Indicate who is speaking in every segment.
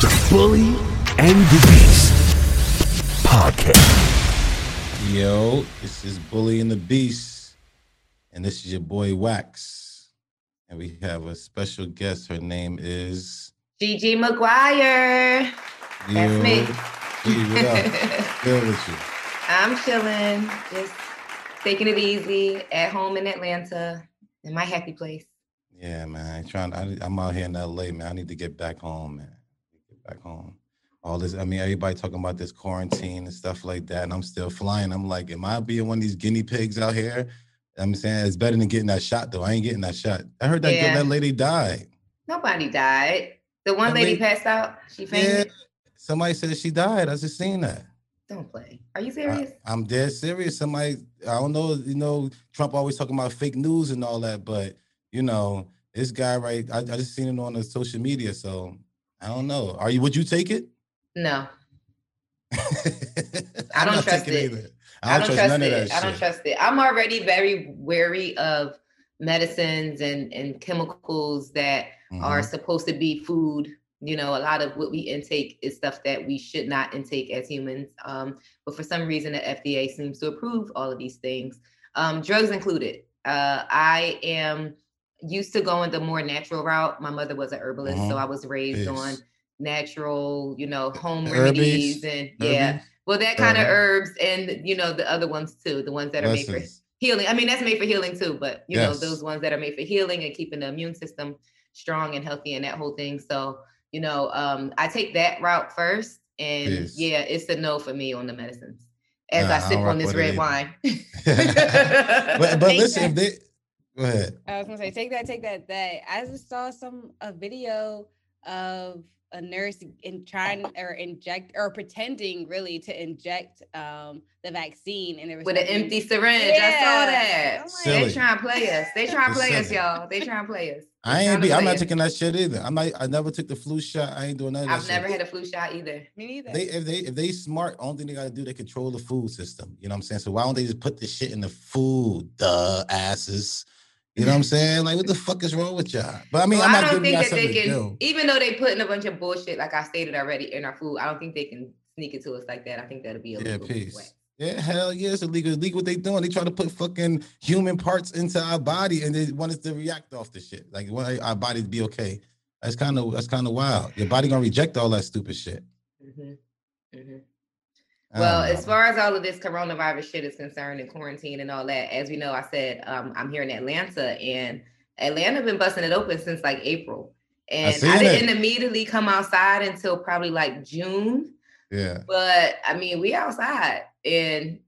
Speaker 1: The Bully and the Beast podcast.
Speaker 2: Yo, this is Bully and the Beast, and this is your boy Wax. And we have a special guest. Her name is
Speaker 3: Gigi Maguire. That's me.
Speaker 2: Gigi, what up? Good with you.
Speaker 3: I'm chilling, just taking it easy at home in Atlanta, in my happy place.
Speaker 2: Yeah, man. Trying. I, I'm out here in LA, man. I need to get back home, man. Back home. All this. I mean, everybody talking about this quarantine and stuff like that, and I'm still flying. I'm like, am I being one of these guinea pigs out here? I'm saying it's better than getting that shot, though. I ain't getting that shot. I heard that girl, that lady died.
Speaker 3: Nobody died. The one lady
Speaker 2: lady-
Speaker 3: passed out. She
Speaker 2: Yeah.
Speaker 3: fainted.
Speaker 2: Somebody said she died. I just seen that.
Speaker 3: Don't play. Are you serious?
Speaker 2: I, am dead serious. Somebody, I don't know, you know, Trump always talking about fake news and all that, but you know, this guy right, I, I just seen it on the social media, so I don't know. Are you? Would you take it?
Speaker 3: no,
Speaker 2: I
Speaker 3: I don't trust it.
Speaker 2: I don't, trust, none
Speaker 3: it.
Speaker 2: of that
Speaker 3: I don't trust it. I'm already very wary of medicines and and chemicals that are
Speaker 2: Mhm.
Speaker 3: supposed to be food. You know, a lot of what we intake is stuff that we should not intake as humans. Um, but for some reason, the FDA seems to approve all of these things, um, drugs included. Uh, I am used to go going the more natural route. My mother was an herbalist, so
Speaker 2: Mhm.
Speaker 3: I was raised on natural, you know, home
Speaker 2: The
Speaker 3: remedies
Speaker 2: herbies?
Speaker 3: and yeah. Well, that kind of
Speaker 2: Uh-huh.
Speaker 3: herbs and you know the other ones too, the ones that are made for healing. I mean, that's made for healing too, but you know, those ones that are made for healing and keeping the immune system strong and healthy and that whole thing. So, you know, um, I take that route first. And
Speaker 2: Yes.
Speaker 3: yeah, it's a no for me on the medicines. As
Speaker 2: Nah,
Speaker 3: I
Speaker 2: I
Speaker 3: sip
Speaker 2: don't
Speaker 3: on this red
Speaker 2: either.
Speaker 3: wine.
Speaker 2: but but listen, if they go ahead.
Speaker 4: I was gonna say, take that, take that. That I just saw some a video of a nurse in trying or inject or pretending really to inject um the vaccine, and there was
Speaker 3: With an empty syringe. I saw that.
Speaker 4: I'm like,
Speaker 2: Silly.
Speaker 3: They trying to play us. They trying to
Speaker 2: It's
Speaker 3: play us, y'all. They trying to play us.
Speaker 2: I ain't be. I'm not
Speaker 3: us.
Speaker 2: taking that shit either. I'm not. I never took the flu shot. I ain't doing none that.
Speaker 3: I've never
Speaker 2: shit.
Speaker 3: had a flu shot either.
Speaker 4: Me neither.
Speaker 2: They if they if they smart, only thing they gotta do, they control the food system. You know what I'm saying? So why don't they just put the shit in the food, the asses? You know what I'm saying? Like, what the fuck is wrong with y'all? But I mean,
Speaker 3: Well,
Speaker 2: I'm
Speaker 3: I
Speaker 2: not
Speaker 3: don't
Speaker 2: giving
Speaker 3: think that they can,
Speaker 2: do.
Speaker 3: even though they put in a bunch of bullshit, like I stated already in our food, I don't think they can sneak it to us like that. I think that'll be
Speaker 2: a
Speaker 3: Yeah,
Speaker 2: peace. Yeah, hell yeah, it's illegal. Illegal what they doing. They try to put fucking human parts into our body and they want us to react off the shit. Like want our body to be okay. That's kind of that's kind of wild. Your body gonna reject all that stupid shit.
Speaker 3: hmm hmm
Speaker 2: I
Speaker 3: Well,
Speaker 2: don't
Speaker 3: as far as all of this coronavirus shit is concerned and quarantine and all that, as we know, I said um, I'm here in Atlanta and Atlanta been busting it open since like April. And I,
Speaker 2: it.
Speaker 3: didn't immediately come outside until probably like June.
Speaker 2: yeah.
Speaker 3: but I mean, we outside and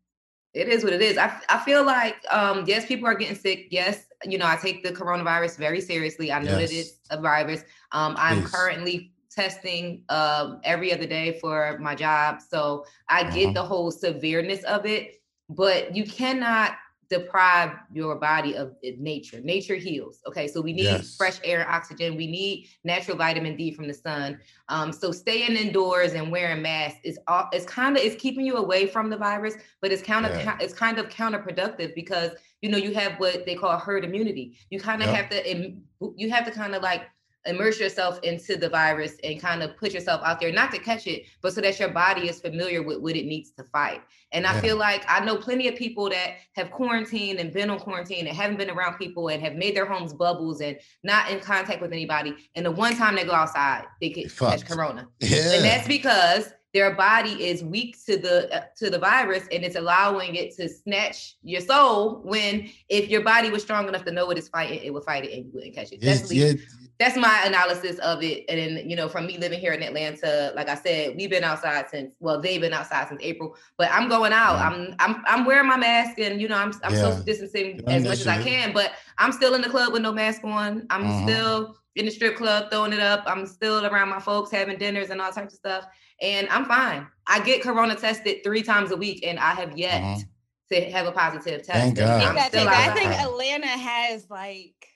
Speaker 3: it is what it is. I, I feel like, um, yes, people are getting sick. Yes, you know, I take the coronavirus very seriously. I know that it's a virus. Um, I'm
Speaker 2: Please.
Speaker 3: currently testing um, every other day for my job. So I get
Speaker 2: Uh-huh.
Speaker 3: the whole severeness of it, but you cannot deprive your body of nature. Nature heals. Okay. So we need
Speaker 2: Yes.
Speaker 3: fresh air and oxygen. We need natural vitamin D from the sun. Um, so staying indoors and wearing masks is all it's kind of it's keeping you away from the virus, but it's kind of
Speaker 2: Yeah.
Speaker 3: it's kind of counterproductive because you know you have what they call herd immunity. You kind of
Speaker 2: Yep.
Speaker 3: have to you have to kind of like immerse yourself into the virus and kind of put yourself out there not to catch it but so that your body is familiar with what it needs to fight. And i
Speaker 2: Yeah.
Speaker 3: feel like i know plenty of people that have quarantined and been on quarantine and haven't been around people and have made their homes bubbles and not in contact with anybody and the one time they go outside they get catch corona.
Speaker 2: Yeah.
Speaker 3: and that's because their body is weak to the uh, to the virus and it's allowing it to snatch your soul when if your body was strong enough to know what it's fighting it would fight it and you wouldn't catch it. That's,
Speaker 2: yeah,
Speaker 3: that's my analysis of it and then you know from me living here in atlanta like i said we've been outside since well they've been outside since april but i'm going out
Speaker 2: Yeah.
Speaker 3: i'm i'm i'm wearing my mask and you know i'm, I'm
Speaker 2: Yeah.
Speaker 3: social distancing
Speaker 2: Good
Speaker 3: as much as i can but i'm still in the club with no mask on i'm
Speaker 2: Mhm.
Speaker 3: still in the strip club throwing it up i'm still around my folks having dinners and all types of stuff and i'm fine i get corona tested three times a week and i have yet
Speaker 2: Mhm.
Speaker 3: to have a positive test
Speaker 2: Thank God.
Speaker 3: I'm
Speaker 4: that,
Speaker 3: still
Speaker 4: take that. I think
Speaker 3: outside.
Speaker 4: Atlanta has like I don't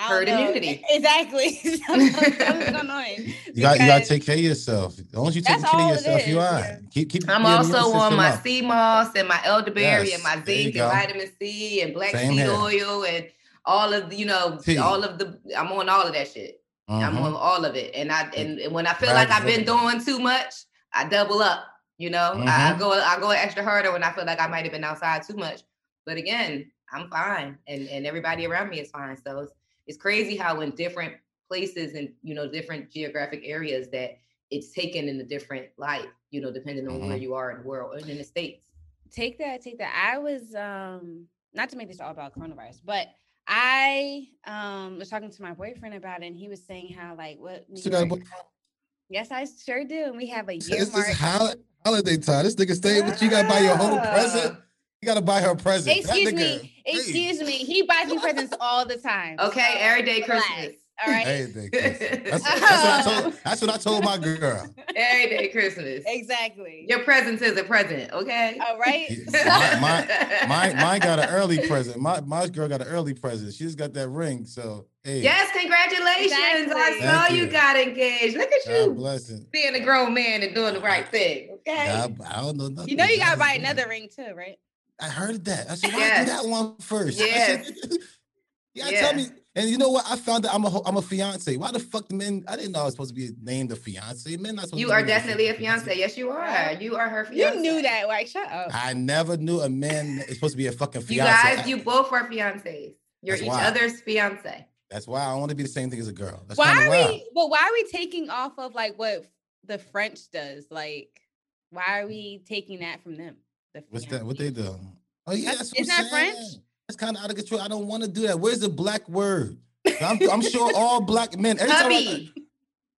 Speaker 3: Herd
Speaker 4: know.
Speaker 3: immunity.
Speaker 4: Exactly. Something's going on.
Speaker 2: You got you gotta take care of yourself. As long as you take care of yourself, you are.
Speaker 4: yeah.
Speaker 2: Keep keep.
Speaker 3: I'm also
Speaker 2: immune
Speaker 3: on my
Speaker 2: up.
Speaker 3: sea moss and my elderberry
Speaker 2: Yes,
Speaker 3: and my zinc and vitamin C and black
Speaker 2: Same
Speaker 3: seed
Speaker 2: here.
Speaker 3: oil and all of you know,
Speaker 2: Tea.
Speaker 3: all of the I'm on all of that shit. I'm
Speaker 2: Mhm.
Speaker 3: on all of it. And I and, and when I feel like I've been doing too much, I double up. You know, I, I go I go extra harder when I feel like I might have been outside too much. But again, I'm fine, and and everybody around me is fine. So it's, it's crazy how in different places and you know different geographic areas that it's taken in a different light. You know, depending on where
Speaker 2: Mhm.
Speaker 3: you are in the world and in the states.
Speaker 4: take that take that i was um not to make this all about coronavirus but i um was talking to my boyfriend about it and he was saying how like what New
Speaker 2: Still got a
Speaker 4: York-
Speaker 2: boy-
Speaker 4: yes i sure do and we have a year
Speaker 2: it's
Speaker 4: mark
Speaker 2: hol- holiday time. This nigga staying with you. You gotta buy your whole present. You gotta buy her a present. That
Speaker 4: excuse
Speaker 2: nigga-
Speaker 4: me
Speaker 2: hey,
Speaker 4: excuse me he buys me presents all the time
Speaker 3: Okay,
Speaker 4: so
Speaker 3: everyday
Speaker 4: relax,
Speaker 3: Christmas.
Speaker 4: all right
Speaker 2: Everything. That's, that's, what I told, that's what I told my girl.
Speaker 3: Everyday Christmas.
Speaker 4: exactly
Speaker 3: Your present is a present, okay?
Speaker 4: all right
Speaker 2: Yeah, my- Mine, mine got an early present. My my girl got an early present. She just got that ring. So hey,
Speaker 3: Yes, congratulations. I saw
Speaker 2: Thank
Speaker 3: you.
Speaker 2: you.
Speaker 3: got engaged. Look at
Speaker 2: God
Speaker 3: you
Speaker 2: blessing.
Speaker 3: being a grown man and doing the right thing. Okay.
Speaker 2: I, I don't know nothing.
Speaker 4: you know you gotta buy another ring too right
Speaker 2: I heard that. I said, why
Speaker 3: Yes.
Speaker 2: do that one first? I
Speaker 3: Yes.
Speaker 2: said, yeah,
Speaker 3: Yeah.
Speaker 2: tell me. And you know what? I found that I'm a ho- I'm a fiance. Why the fuck the men? I didn't know I was supposed to be named a fiance. Men not supposed
Speaker 3: You
Speaker 2: to
Speaker 3: are definitely a fiance. Yes, you are. You are her fiance.
Speaker 4: you knew that like shut up
Speaker 2: I never knew a man is supposed to be a fucking fiance.
Speaker 3: You guys, you both are fiancés. You're
Speaker 2: That's
Speaker 3: each
Speaker 2: why.
Speaker 3: other's fiance.
Speaker 2: That's why I want to be the same thing as a girl. That's
Speaker 4: why are
Speaker 2: wild.
Speaker 4: we but why are we taking off of like what the french does like why are we taking that from them the
Speaker 2: What's that? What they do? Oh yeah,
Speaker 4: That's-
Speaker 2: that's, what
Speaker 4: isn't
Speaker 2: I'm
Speaker 4: that French?
Speaker 2: saying. That's kind of out of control. I don't want to do that. Where's the black word? I'm, I'm sure all black men. Every time I-
Speaker 3: Hubby,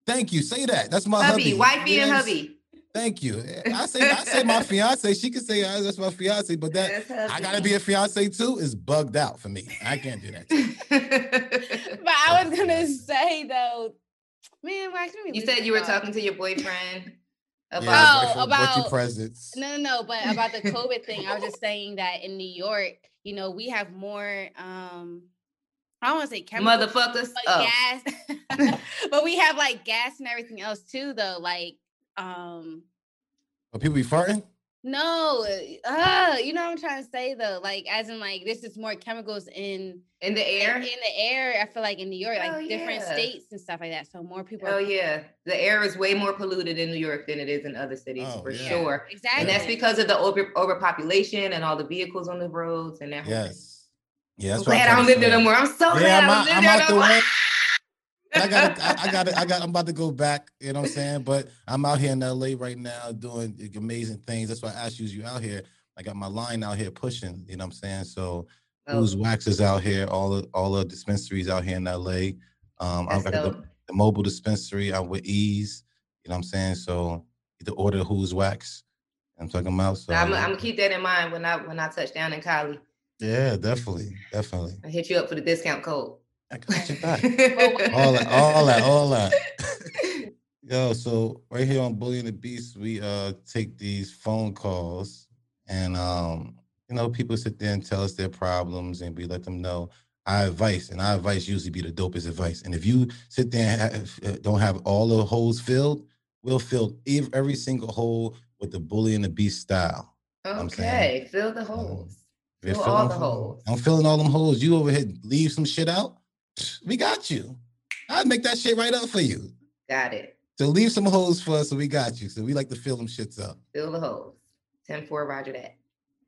Speaker 2: thank you. Say that. That's my
Speaker 3: hubby,
Speaker 2: hubby.
Speaker 3: wifey, and hubby.
Speaker 2: Thank you. I say I say my fiance. She can say uh, that's my fiance, but that I gotta be a fiance too. Is bugged out for me. I can't do that.
Speaker 4: but i was gonna say though man why should we
Speaker 3: you said you were talking to your boyfriend
Speaker 2: Yeah,
Speaker 3: about
Speaker 4: Oh,
Speaker 2: bought you
Speaker 4: about-
Speaker 2: presents.
Speaker 4: no no no but about the covid thing i was just saying that in new york you know we have more um i don't want to say chemicals
Speaker 3: motherfuckers.
Speaker 4: but
Speaker 3: Oh.
Speaker 4: gas but we have like gas and everything else too though like um
Speaker 2: But people be farting.
Speaker 4: No uh you know what i'm trying to say though like as in like this is more chemicals in
Speaker 3: in the air.
Speaker 4: in the air i feel like in new york like
Speaker 3: Oh,
Speaker 4: different
Speaker 3: yeah.
Speaker 4: states and stuff like that so more people
Speaker 3: Oh
Speaker 4: are
Speaker 3: yeah, the air is way more polluted in New York than it is in other cities
Speaker 2: Oh,
Speaker 3: for
Speaker 2: yeah.
Speaker 3: sure.
Speaker 4: exactly
Speaker 3: And that's because of the over overpopulation and all the vehicles on the roads and that. whole thing.
Speaker 2: Yes. Yeah,
Speaker 3: I'm
Speaker 2: that's what
Speaker 3: glad
Speaker 2: I'm
Speaker 3: don't live there no more. I'm so
Speaker 2: Yeah,
Speaker 3: glad
Speaker 2: I'm
Speaker 3: I
Speaker 2: out,
Speaker 3: don't
Speaker 2: I'm
Speaker 3: live
Speaker 2: out
Speaker 3: there
Speaker 2: the
Speaker 3: no more.
Speaker 2: I got I, I got I got I'm about to go back, you know what I'm saying? But I'm out here in LA right now doing amazing things. That's why I asked you, you out here. I got my line out here pushing, you know what I'm saying? So
Speaker 3: Oh,
Speaker 2: who's wax is out here, all the all the dispensaries out here in LA. Um got the, the mobile dispensary out with ease, you know what I'm saying? So you order who's wax. I'm talking about. So
Speaker 3: I'm, I'm gonna keep that in mind when I when I touch down in Cali.
Speaker 2: yeah, definitely, definitely.
Speaker 3: I hit you up for the discount code.
Speaker 2: I got you back. all that, all that, all that. Yo, so right here on Bully and the Beast, we uh take these phone calls and um, you know, people sit there and tell us their problems and we let them know our advice, and our advice usually be the dopest advice. And if you sit there and have, uh, don't have all the holes filled, we'll fill every single hole with the Bully and the Beast style. I'm saying,
Speaker 3: okay, fill the holes.
Speaker 2: If you're
Speaker 3: Fill all the
Speaker 2: holes-
Speaker 3: holes.
Speaker 2: I'm filling all them holes. You over here leave some shit out. We got you. I'd make that shit right up for you.
Speaker 3: Got it.
Speaker 2: So leave some holes for us, so we got you. So we like to fill them shits up.
Speaker 3: Fill the holes. 10 4, Roger that.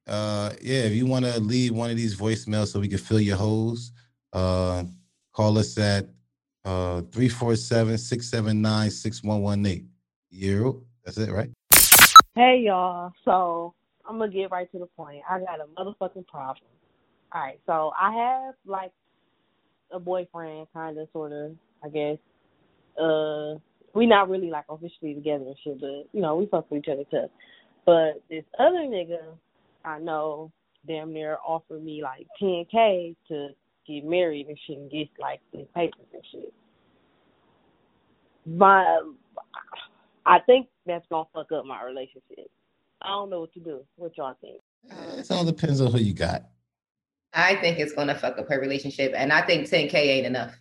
Speaker 2: Uh, yeah, if you want to leave one of these voicemails so we can fill your holes, uh, call us at uh 347-679-6118. Euro. That's it, right?
Speaker 5: Hey y'all. So I'm gonna get right to the point. I got a motherfucking problem. All right. So I have like a boyfriend, kind of, sort of, I guess. Uh, we not really like officially together and shit, but you know we fuck with each other tough. But this other nigga, I know, damn near offered me like 10k to get married and shit and get like the papers and shit. My, I think that's gonna fuck up my relationship. I don't know what to do. What y'all think?
Speaker 2: It all depends on who you got.
Speaker 3: I think it's gonna fuck up her relationship, and I think 10k ain't enough.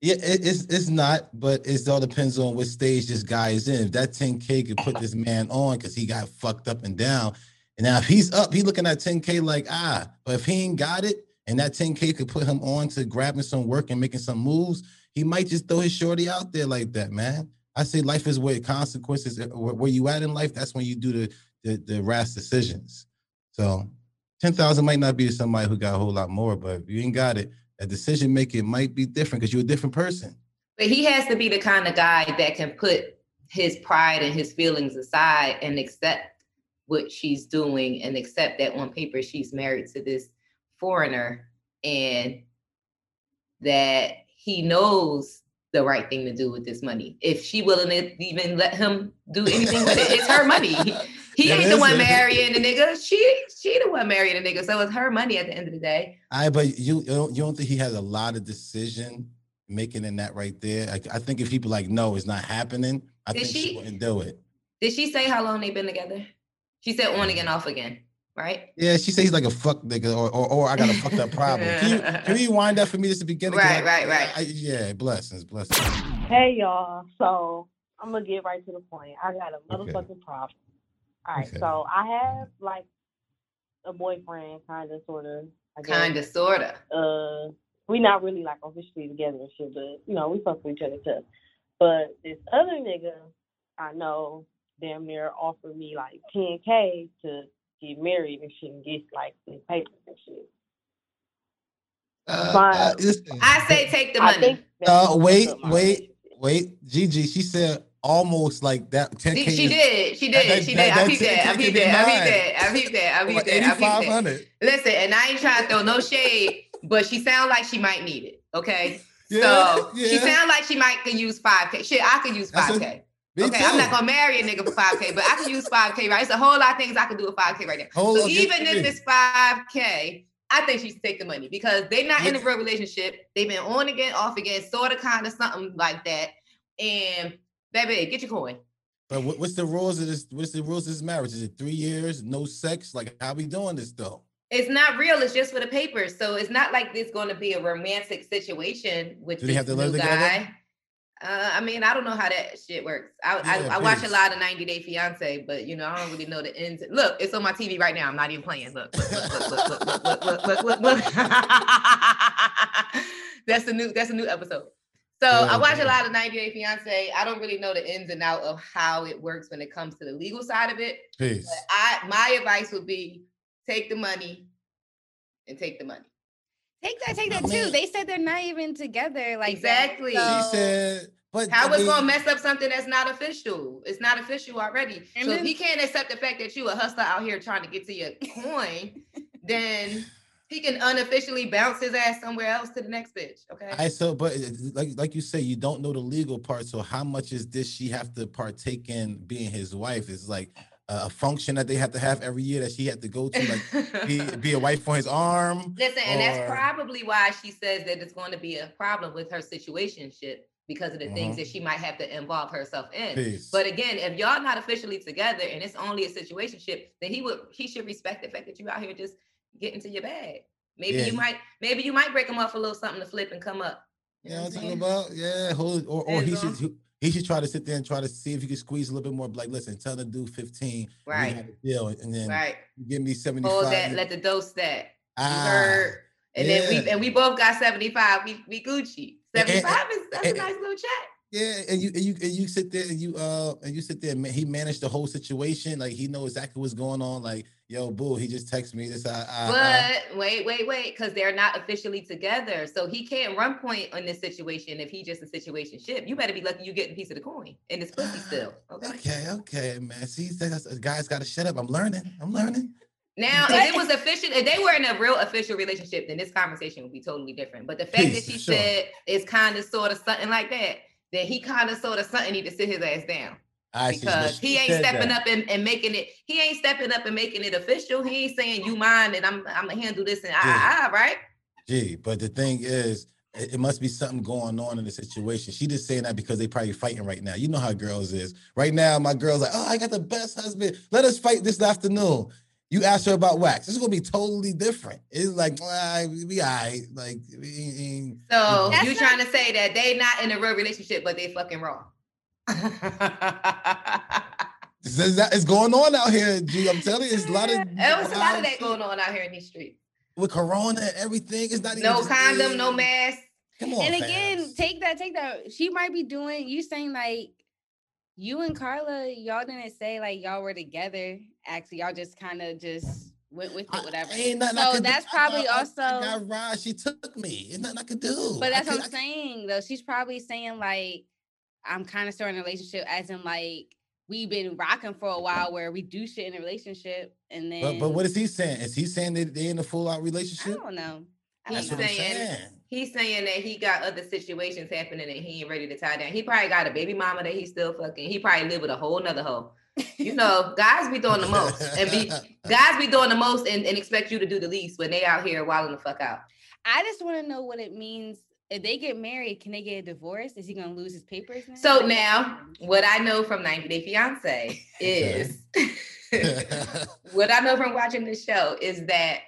Speaker 2: Yeah, it, it's it's not, but it all depends on what stage this guy is in. If that 10K could put this man on because he got fucked up and down. And now if he's up, he looking at 10K like ah, but if he ain't got it and that 10K could put him on to grabbing some work and making some moves, he might just throw his shorty out there like that, man. I say life is where consequences, where, where you at in life. That's when you do the the, the rash decisions. So ten thousand might not be to somebody who got a whole lot more, but if you ain't got it, a decision making might be different because you're a different person.
Speaker 3: But he has to be the kind of guy that can put his pride and his feelings aside and accept what she's doing and accept that on paper she's married to this foreigner and that he knows the right thing to do with this money. If she willing to even let him do anything with it, it's her money. He
Speaker 2: It
Speaker 3: ain't the one
Speaker 2: it is.
Speaker 3: marrying the nigga. She she the one marrying the nigga. So it's her money at the end of the day.
Speaker 2: I but you you don't, you don't think he has a lot of decision making in that right there? I, I think if people like no, it's not happening. I
Speaker 3: Did
Speaker 2: think she,
Speaker 3: she-
Speaker 2: wouldn't do it.
Speaker 3: Did she say how long they've been together? She said on again, mm. off again, right?
Speaker 2: Yeah, she says he's like a fuck nigga, or or, or I got a fucked up problem. Can you, can you rewind that for me just to beginning? 'Cause
Speaker 3: Right,
Speaker 2: I-
Speaker 3: right, right.
Speaker 2: I- yeah, blessings, blessings.
Speaker 5: Hey y'all. So I'm gonna get right to the point. I got a
Speaker 2: Okay.
Speaker 5: motherfucking problem. All right.
Speaker 2: Okay.
Speaker 5: So I have like a boyfriend, kind of, sort of.
Speaker 3: Kind of, sorta.
Speaker 5: Uh, we not really like officially together and shit, but you know we fuck with each other too. But this other nigga, I know, damn near offered me like 10k to get married and shit and get like the papers and shit.
Speaker 2: Uh,
Speaker 5: Fine.
Speaker 2: uh, listen,
Speaker 3: I say take the money.
Speaker 2: Uh, wait,
Speaker 5: fucked up my
Speaker 2: wait. wait, Gigi, she said almost like that. 10K
Speaker 3: She, she
Speaker 2: is-
Speaker 3: did. She did.
Speaker 2: that-
Speaker 3: She
Speaker 2: that-
Speaker 3: did. I
Speaker 2: that
Speaker 3: peeped that. I
Speaker 2: 10K
Speaker 3: peeped that. I peeped that. I peeped that. I peeped that. I peeped that. Listen, and I ain't trying to throw no shade, but she sound like she might need it. Okay.
Speaker 2: Yeah,
Speaker 3: so she
Speaker 2: yeah.
Speaker 3: sound like she might could use 5K. Shit, I could use 5K. Okay,
Speaker 2: too.
Speaker 3: I'm not gonna marry a nigga for 5K, but I can use 5K, right? It's a whole lot of things I can do with 5K right now.
Speaker 2: Hold
Speaker 3: so even if it's 5K, I think she should take the money because they're not in a real relationship. They've been on again, off again, sort of kind of something like that. And baby, get your coin.
Speaker 2: But what's the rules of this? What's the rules of this marriage? Is it three years, no sex? Like how we doing this though?
Speaker 3: It's not real. It's just for the papers. So it's not like it's going to be a romantic situation with
Speaker 2: Do
Speaker 3: this
Speaker 2: have to live
Speaker 3: new
Speaker 2: together?
Speaker 3: guy. Uh, I mean, I don't know how that shit works. I,
Speaker 2: Yeah,
Speaker 3: I, I watch a lot of 90 Day Fiance, but you know, I don't really know the ins. Look, it's on my TV right now. I'm not even playing. Look, look, look, look, look, look, look, look, look, look, look. that's a new. That's a new episode. So I watch a lot of 90 Day Fiance. I don't really know the ins and out of how it works when it comes to the legal side of it.
Speaker 2: Peace.
Speaker 3: But I my advice would be take the money and take the money.
Speaker 4: Take that, take that
Speaker 2: I
Speaker 4: too. They said they're not even together like
Speaker 3: Exactly.
Speaker 2: She
Speaker 4: so-
Speaker 2: said, but
Speaker 3: How
Speaker 2: I
Speaker 3: it's gonna mess up something that's not official? It's not official already.
Speaker 4: And
Speaker 3: so if he can't accept the fact that you a hustler out here trying to get to your coin, then he can unofficially bounce his ass somewhere else to the next bitch. Okay.
Speaker 2: I so, but like like you say, you don't know the legal part. So how much is this she have to partake in being his wife? Is like a function that they have to have every year that she had to go to, like be, be a wife for his arm.
Speaker 3: Listen, and that's probably why she says that it's going to be a problem with her situationship because of the things
Speaker 2: Mhm.
Speaker 3: that she might have to involve herself in.
Speaker 2: Peace.
Speaker 3: But again, if y'all not officially together and it's only a situationship, then he would he should respect the fact that you out here just getting into your bag. Maybe
Speaker 2: Yeah.
Speaker 3: you might maybe you might break him off a little something to flip and come up.
Speaker 2: You know
Speaker 3: what
Speaker 2: what I'm talking about? Yeah, hold or or he should he- he should try to sit there and try to see if he can squeeze a little bit more. Like, listen, tell the dude 15.
Speaker 3: Right.
Speaker 2: deal, and then
Speaker 3: Right.
Speaker 2: give me 75.
Speaker 3: Hold that, let the stack. You
Speaker 2: ah,
Speaker 3: heard? And then we and we both got 75. We we Gucci.
Speaker 2: And- and-
Speaker 3: 75 is that's a nice little check.
Speaker 2: Yeah, and you and you and you sit there and you uh and you sit there and he managed the whole situation. Like he knows exactly what's going on. Like, yo, boo, he just texted me this. I, I, I
Speaker 3: But wait, wait, wait, because they're not officially together. So he can't run point on this situation if he just a situation ship. You better be lucky you getting a piece of the coin and it's pussy still. Okay.
Speaker 2: okay, okay, man. See, that's, a guy's got to shut up. I'm learning. I'm learning.
Speaker 3: Now, if it was official, if they were in a real official relationship, then this conversation would be totally different. But the fact
Speaker 2: Peace,
Speaker 3: that she
Speaker 2: sure.
Speaker 3: said it's kind of sort of something like that, then he kind of sort of something need to sit his ass down.
Speaker 2: I see.
Speaker 3: because he ain't stepping up and, and making it. He ain't stepping up and making it official. He ain't saying you mind and I'm I'm gonna handle this and ah, ah, right.
Speaker 2: Gee, but the thing is, it must be something going on in the situation. She just saying that because they probably fighting right now. You know how girls is. Right now, my girl's like, oh, I got the best husband. Let us fight this afternoon. You ask her about wax. This is gonna be totally different. It's like, ah, we be all right. Like, we ain't-
Speaker 3: So you trying to say that they not in a real relationship, but they fucking wrong.
Speaker 2: This is- that is going on out here, G. I'm telling you, it's a lot of
Speaker 3: There was a lot of that going on out here in these streets.
Speaker 2: with Corona and everything. It's not
Speaker 3: No
Speaker 2: just-
Speaker 3: condom, no mask.
Speaker 2: Come on,
Speaker 4: and again,
Speaker 2: fans.
Speaker 4: take that, take that. She might be doing. You saying like you and Carla, y'all didn't say like y'all were together. Actually, y'all just kind of just went with it, whatever.
Speaker 2: nothing I
Speaker 4: So
Speaker 2: do.
Speaker 4: that's
Speaker 2: I
Speaker 4: probably
Speaker 2: I-
Speaker 4: also.
Speaker 2: I got Rod. She took me. Ain't nothing I could do.
Speaker 4: But that's what I'm saying though. She's probably saying like, I'm kind of starting a relationship, as in like we've been rocking for a while, where we do shit in a relationship, and then.
Speaker 2: But, but what is he saying? Is he saying that they in a full out relationship I
Speaker 4: don't know. I
Speaker 3: He's
Speaker 2: That's what I'm
Speaker 3: saying. He's saying that he got other situations happening and he ain't ready to tie down. He probably got a baby mama that he's still fucking. He probably live with a whole nother hoe. You know, guys be doing the most and be guys be doing the most and, and expect you to do the least when they out here wilding the fuck out.
Speaker 4: I just want to know what it means. If they get married, can they get a divorce? Is he gonna lose his papers now?
Speaker 3: So now, what I know from 90 Day Fiance is what I know from watching this show is that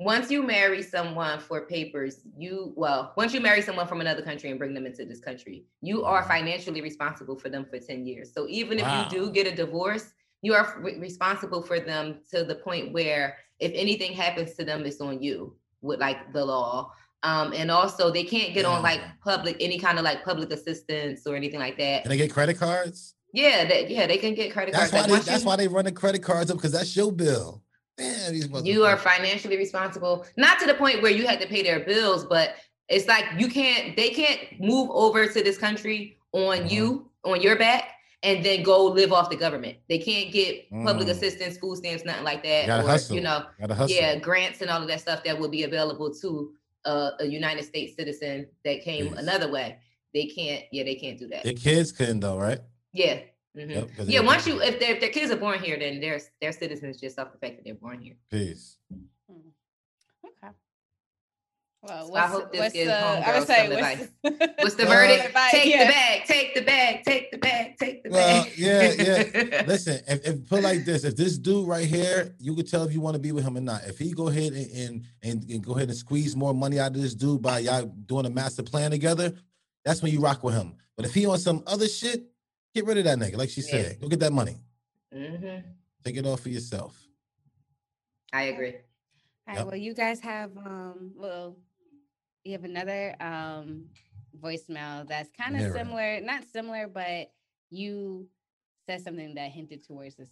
Speaker 3: once you marry someone for papers, you well, once you marry someone from another country and bring them into this country, you are financially responsible for them for 10 years. So even if you do get a divorce, you are re- responsible for them to the point where if anything happens to them, it's on you with like the law. Um, and also they can't get on like public any kind of like public assistance or anything like that.
Speaker 2: Can they get credit cards?
Speaker 3: Yeah, that yeah, they can get credit
Speaker 2: That's
Speaker 3: cards.
Speaker 2: why
Speaker 3: Like,
Speaker 2: they, that's
Speaker 3: you-
Speaker 2: why they run the credit cards up because that's your bill. Damn, these
Speaker 3: you are financially responsible not to the point where you had to pay their bills but it's like you can't they can't move over to this country on
Speaker 2: Mhm.
Speaker 3: you on your back and then go live off the government they can't get public
Speaker 2: Mm.
Speaker 3: assistance food stamps nothing like that
Speaker 2: gotta
Speaker 3: or
Speaker 2: hustle.
Speaker 3: you know
Speaker 2: hustle.
Speaker 3: yeah grants and all of that stuff that will be available to uh, a united states citizen that came
Speaker 2: Yes.
Speaker 3: another way they can't yeah they can't do that
Speaker 2: Their kids couldn't though, right?
Speaker 3: yeah mhm.
Speaker 2: Yep, 'cause they
Speaker 3: yeah once you if, their if their kids are born here then they're they're citizens just off the fact that they're born here
Speaker 2: Peace.
Speaker 4: Okay. Well,
Speaker 3: So
Speaker 4: what's,
Speaker 3: I hope this
Speaker 4: what's
Speaker 3: gives
Speaker 4: the, I
Speaker 3: homegirls
Speaker 4: would say,
Speaker 3: some
Speaker 4: what's,
Speaker 3: What's the
Speaker 2: Well,
Speaker 3: verdict?
Speaker 4: advice,
Speaker 3: Take
Speaker 4: yeah.
Speaker 3: the bag, take the bag, take the bag, take the
Speaker 2: Well,
Speaker 3: bag.
Speaker 2: yeah, yeah. Listen, if, if put like this, if this dude right here, you could tell if you want to be with him or not. If he go ahead and, and and and go ahead and squeeze more money out of this dude by y'all doing a master plan together, that's when you rock with him. But if he on some other shit, get rid of that nigga. Like she
Speaker 3: Yeah.
Speaker 2: said, go get that money.
Speaker 3: Mhm.
Speaker 2: Take it off for yourself.
Speaker 3: I agree.
Speaker 4: All right,
Speaker 2: Yep.
Speaker 4: well, you guys have um well, you have another um voicemail that's kind of similar, not similar, but you said something that hinted towards this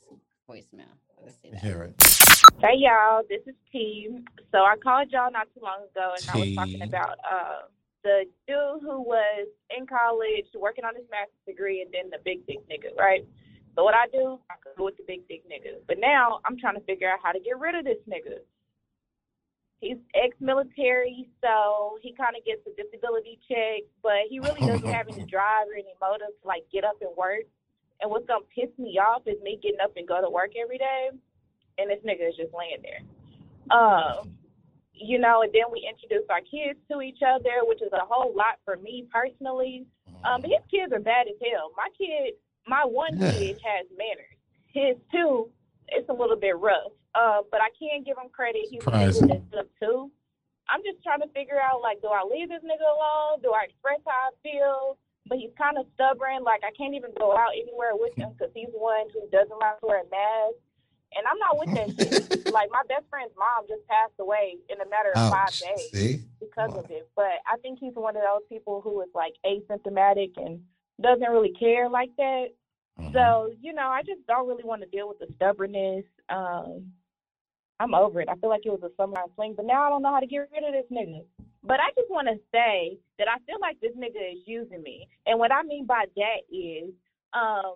Speaker 4: voicemail. Let's say that.
Speaker 2: Hear it.
Speaker 5: Hey y'all, this is T. So I called y'all not too long ago, and I was talking about uh, the dude who was in college working on his master's degree, and then the big dick nigga, right? So what I do, I go with the big dick nigga. But now I'm trying to figure out how to get rid of this nigga. He's ex-military, so he kind of gets a disability check, but he really doesn't have any drive or any motive to like get up and work. And what's gonna piss me off is me getting up and go to work every day and this nigga is just laying there. Um, you know, and then we introduce our kids to each other, which is a whole lot for me personally. Um, his kids are bad as hell. My kid, my one kid has manners. His two, it's a little bit rough. Uh, but I can give him credit. He's
Speaker 2: Surprising.
Speaker 5: that's stuff too. I'm just trying to figure out like, do I leave this nigga alone? Do I express how I feel? But he's kind of stubborn. Like I can't even go out anywhere with him because he's one who doesn't like to wear a mask. And I'm not with that shit. Like my best friend's mom just passed away in a matter of five days
Speaker 2: See?
Speaker 5: because
Speaker 2: Wow.
Speaker 5: of it. But I think he's one of those people who is like asymptomatic and doesn't really care like that.
Speaker 2: Mhm.
Speaker 5: So, you know, I just don't really want to deal with the stubbornness. Um, I'm over it. I feel like it was a summer fling, but now I don't know how to get rid of this nigga. But I just want to say that I feel like this nigga is using me. And what I mean by that is, um,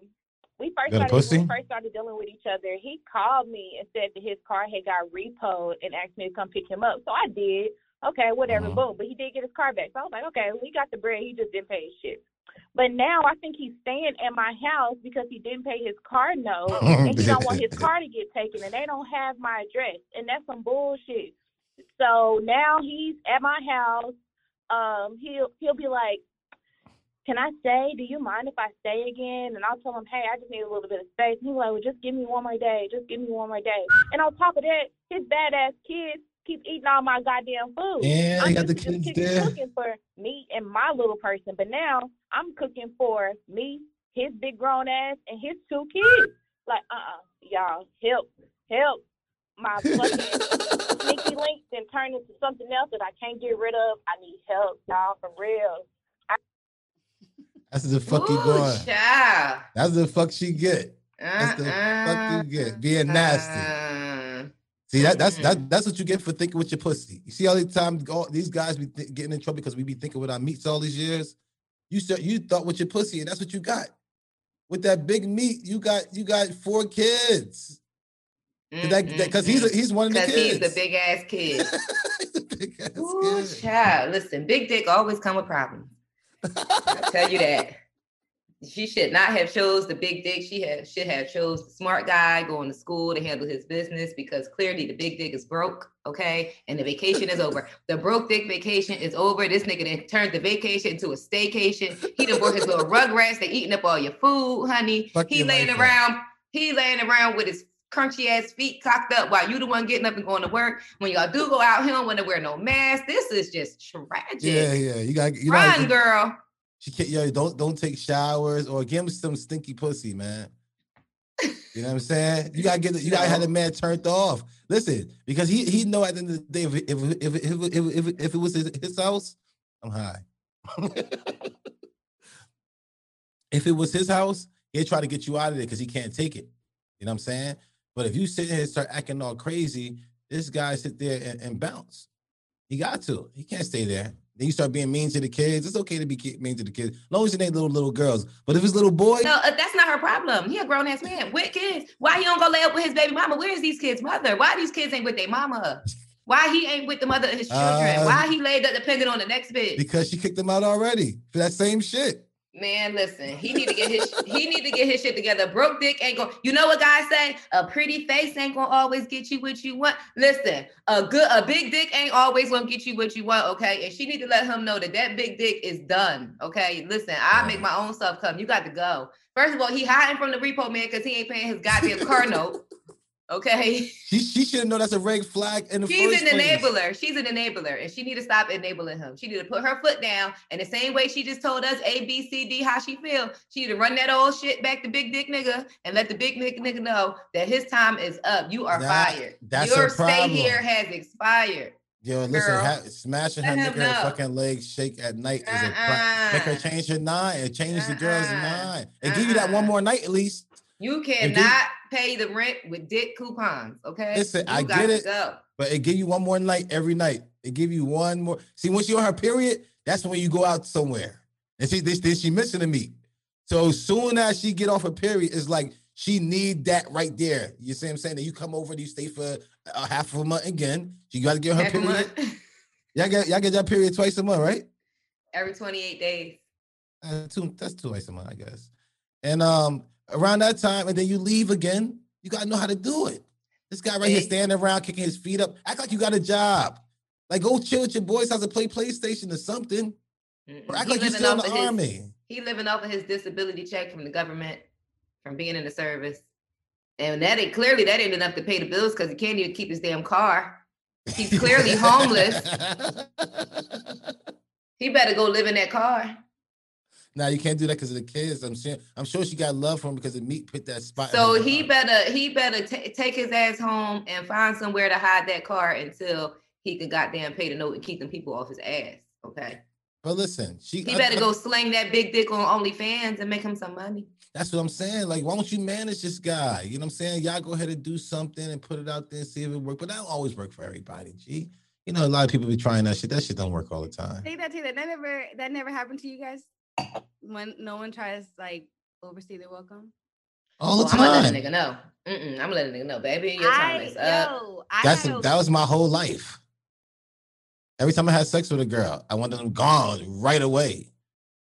Speaker 5: we first started
Speaker 2: pussy?
Speaker 5: we first started dealing with each other. He called me and said that his car had got repoed and asked me to come pick him up. So I did. Okay, whatever,
Speaker 2: Mhm.
Speaker 5: boom. But he did get his car back. So I was like, okay, we got the bread. He just didn't pay his shit. But now I think he's staying at my house because he didn't pay his car note and he don't want his car to get taken and they don't have my address and that's some bullshit. So now he's at my house. Um, he'll he'll be like, Can I stay? Do you mind if I stay again? And I'll tell him, Hey, I just need a little bit of space. And he's like, Well, just give me one more day. Just give me one more day. And on top of that, his badass kids keep eating all my goddamn food.
Speaker 2: Yeah,
Speaker 5: I'm
Speaker 2: got the
Speaker 5: used to just
Speaker 2: kids there.
Speaker 5: cooking for me and my little person, but now I'm cooking for me, his big grown ass, and his two kids. Like, uh, uh y'all, help, help, my fucking sneaky links and turn into something else that I can't get rid of. I need help, y'all, for real.
Speaker 2: That's the fuck you
Speaker 3: Ooh,
Speaker 2: going.
Speaker 3: child.
Speaker 2: That's the fuck she get. That's the fuck you get. Being nasty.
Speaker 3: Uh,
Speaker 2: See that that's that that's what you get for thinking with your pussy. You see all the time all these guys be th- getting in trouble because we be thinking with our meats all these years. You said you thought with your pussy, and that's what you got. With that big meat, you got you got four kids. That because he's a, he's one of the kids.
Speaker 3: he's the big ass kid.
Speaker 2: Big ass
Speaker 3: Ooh,
Speaker 2: kid.
Speaker 3: child. Listen, big dick always come with problems. I tell you that. She should not have chose the big dick. She had should have chose the smart guy going to school to handle his business because clearly the big dick is broke. Okay, and the vacation is over. The broke dick vacation is over. This nigga then turned the vacation into a staycation. He done brought his little rugrats. They eating up all your food, honey.
Speaker 2: Fuck
Speaker 3: he laying
Speaker 2: life
Speaker 3: around. He laying around with his crunchy ass feet cocked up while you the one getting up and going to work. When y'all do go out, he don't want to wear no mask. This is just tragic.
Speaker 2: Yeah, yeah. You got you know
Speaker 3: Run, girl.
Speaker 2: she can't yo, don't don't take showers or give him some stinky pussy, man. You know what I'm saying? You gotta get the, you gotta have the man turned off. Listen, because he he know at the end of the day if it- if if if if it- if, if it was his, his house, I'm high. if it was his house, he'd try to get you out of there because he can't take it. You know what I'm saying? But if you sit here and start acting all crazy, this guy sit there and, and bounce. He got to. He can't stay there. Then you start being mean to the kids. It's okay to be mean to the kids, as long as it ain't little little girls. But if it's little boys,
Speaker 3: No, uh, that's not her problem. He a grown ass man with kids. Why he don't go lay up with his baby mama? Where's these kids' mother? Why these kids ain't with their mama? Why he ain't with the mother of his children?
Speaker 2: Uh,
Speaker 3: Why he laid up depending on the next bitch?
Speaker 2: because she kicked them out already for that same shit.
Speaker 3: Man, listen, he need to get his he need to get his shit together. Broke dick ain't going. You know what guys say? A pretty face ain't gonna always get you what you want. Listen, a good a big dick ain't always gonna get you what you want. Okay, and she need to let him know that that big dick is done. Okay, listen, I make my own stuff come. You got to go. First of all, he hiding from the repo man because he ain't paying his goddamn car note. Okay.
Speaker 2: She she should know that's a red flag in the
Speaker 3: She's an
Speaker 2: place.
Speaker 3: enabler. She's an enabler, and she need to stop enabling him. She need to put her foot down. And the same way she just told us A, B, C, D how she feel, she need to run that old shit back to big dick nigga and let the big dick nigga know that his time is up. You are
Speaker 2: That-
Speaker 3: fired.
Speaker 2: that's
Speaker 3: Your stay here has expired.
Speaker 2: Yo, listen, ha- smashing her nigga her fucking legs shake at night is a pri- make her
Speaker 3: Uh-uh.
Speaker 2: change her mind and change the girl's
Speaker 3: Uh-uh.
Speaker 2: mind and give you that one
Speaker 3: Uh-uh.
Speaker 2: more night at least.
Speaker 3: You cannot pay the rent with dick coupons. Okay.
Speaker 2: Listen,
Speaker 3: you
Speaker 2: I
Speaker 3: got
Speaker 2: get it.
Speaker 3: Go.
Speaker 2: But it give you one more night every night. It give you one more. See, once you're on her period, that's when you go out somewhere. And see, this this she missing the meat. So soon as she get off her period, it's like she need that right there. You see what I'm saying? That you come over and you stay for a half of a month again. She got to get her
Speaker 3: a
Speaker 2: period. Y'all get y'all get that period twice a month, right?
Speaker 3: Every 28 days.
Speaker 2: Uh, two, that's twice a month, I guess. And um, around that time, and then you leave again. You gotta know how to do it. This guy right here standing around kicking his feet up. Act like you got a job. Like go chill with your boys house and play PlayStation or something.
Speaker 3: Mm-mm.
Speaker 2: Or act
Speaker 3: He
Speaker 2: like you still in the
Speaker 3: his-
Speaker 2: army.
Speaker 3: He living off of his disability check from the government from being in the service. And that ain't clearly that ain't enough to pay the bills because he can't even keep his damn car. He's clearly homeless. He better go live in that car.
Speaker 2: Now you can't do that because of the kids. I'm sure. I'm sure she got love for him because the meat put that spot.
Speaker 3: So
Speaker 2: her
Speaker 3: he better he better ta- take his ass home and find somewhere to hide that car until he can goddamn pay the note and keep them people off his ass. Okay.
Speaker 2: But listen, she.
Speaker 3: He better
Speaker 2: I-
Speaker 3: go sling that big dick on OnlyFans and make him some money.
Speaker 2: That's what I'm saying. Like, why don't you manage this guy? You know what I'm saying? Y'all go ahead and do something and put it out there and see if it works. But that don't always work for everybody, G. You know, a lot of people be trying that shit. That shit don't work all the time.
Speaker 4: Say that to that. That never that never happened to you guys when no one tries like overstay their welcome.
Speaker 2: All the
Speaker 3: So I'm gonna let a nigga know. Mm-mm, I'm gonna let a nigga know, baby. Your time
Speaker 4: I
Speaker 3: is up.
Speaker 4: yo, I
Speaker 2: That's
Speaker 4: a-
Speaker 2: that was my whole life. Every time I had sex with a girl, I wanted them gone right away.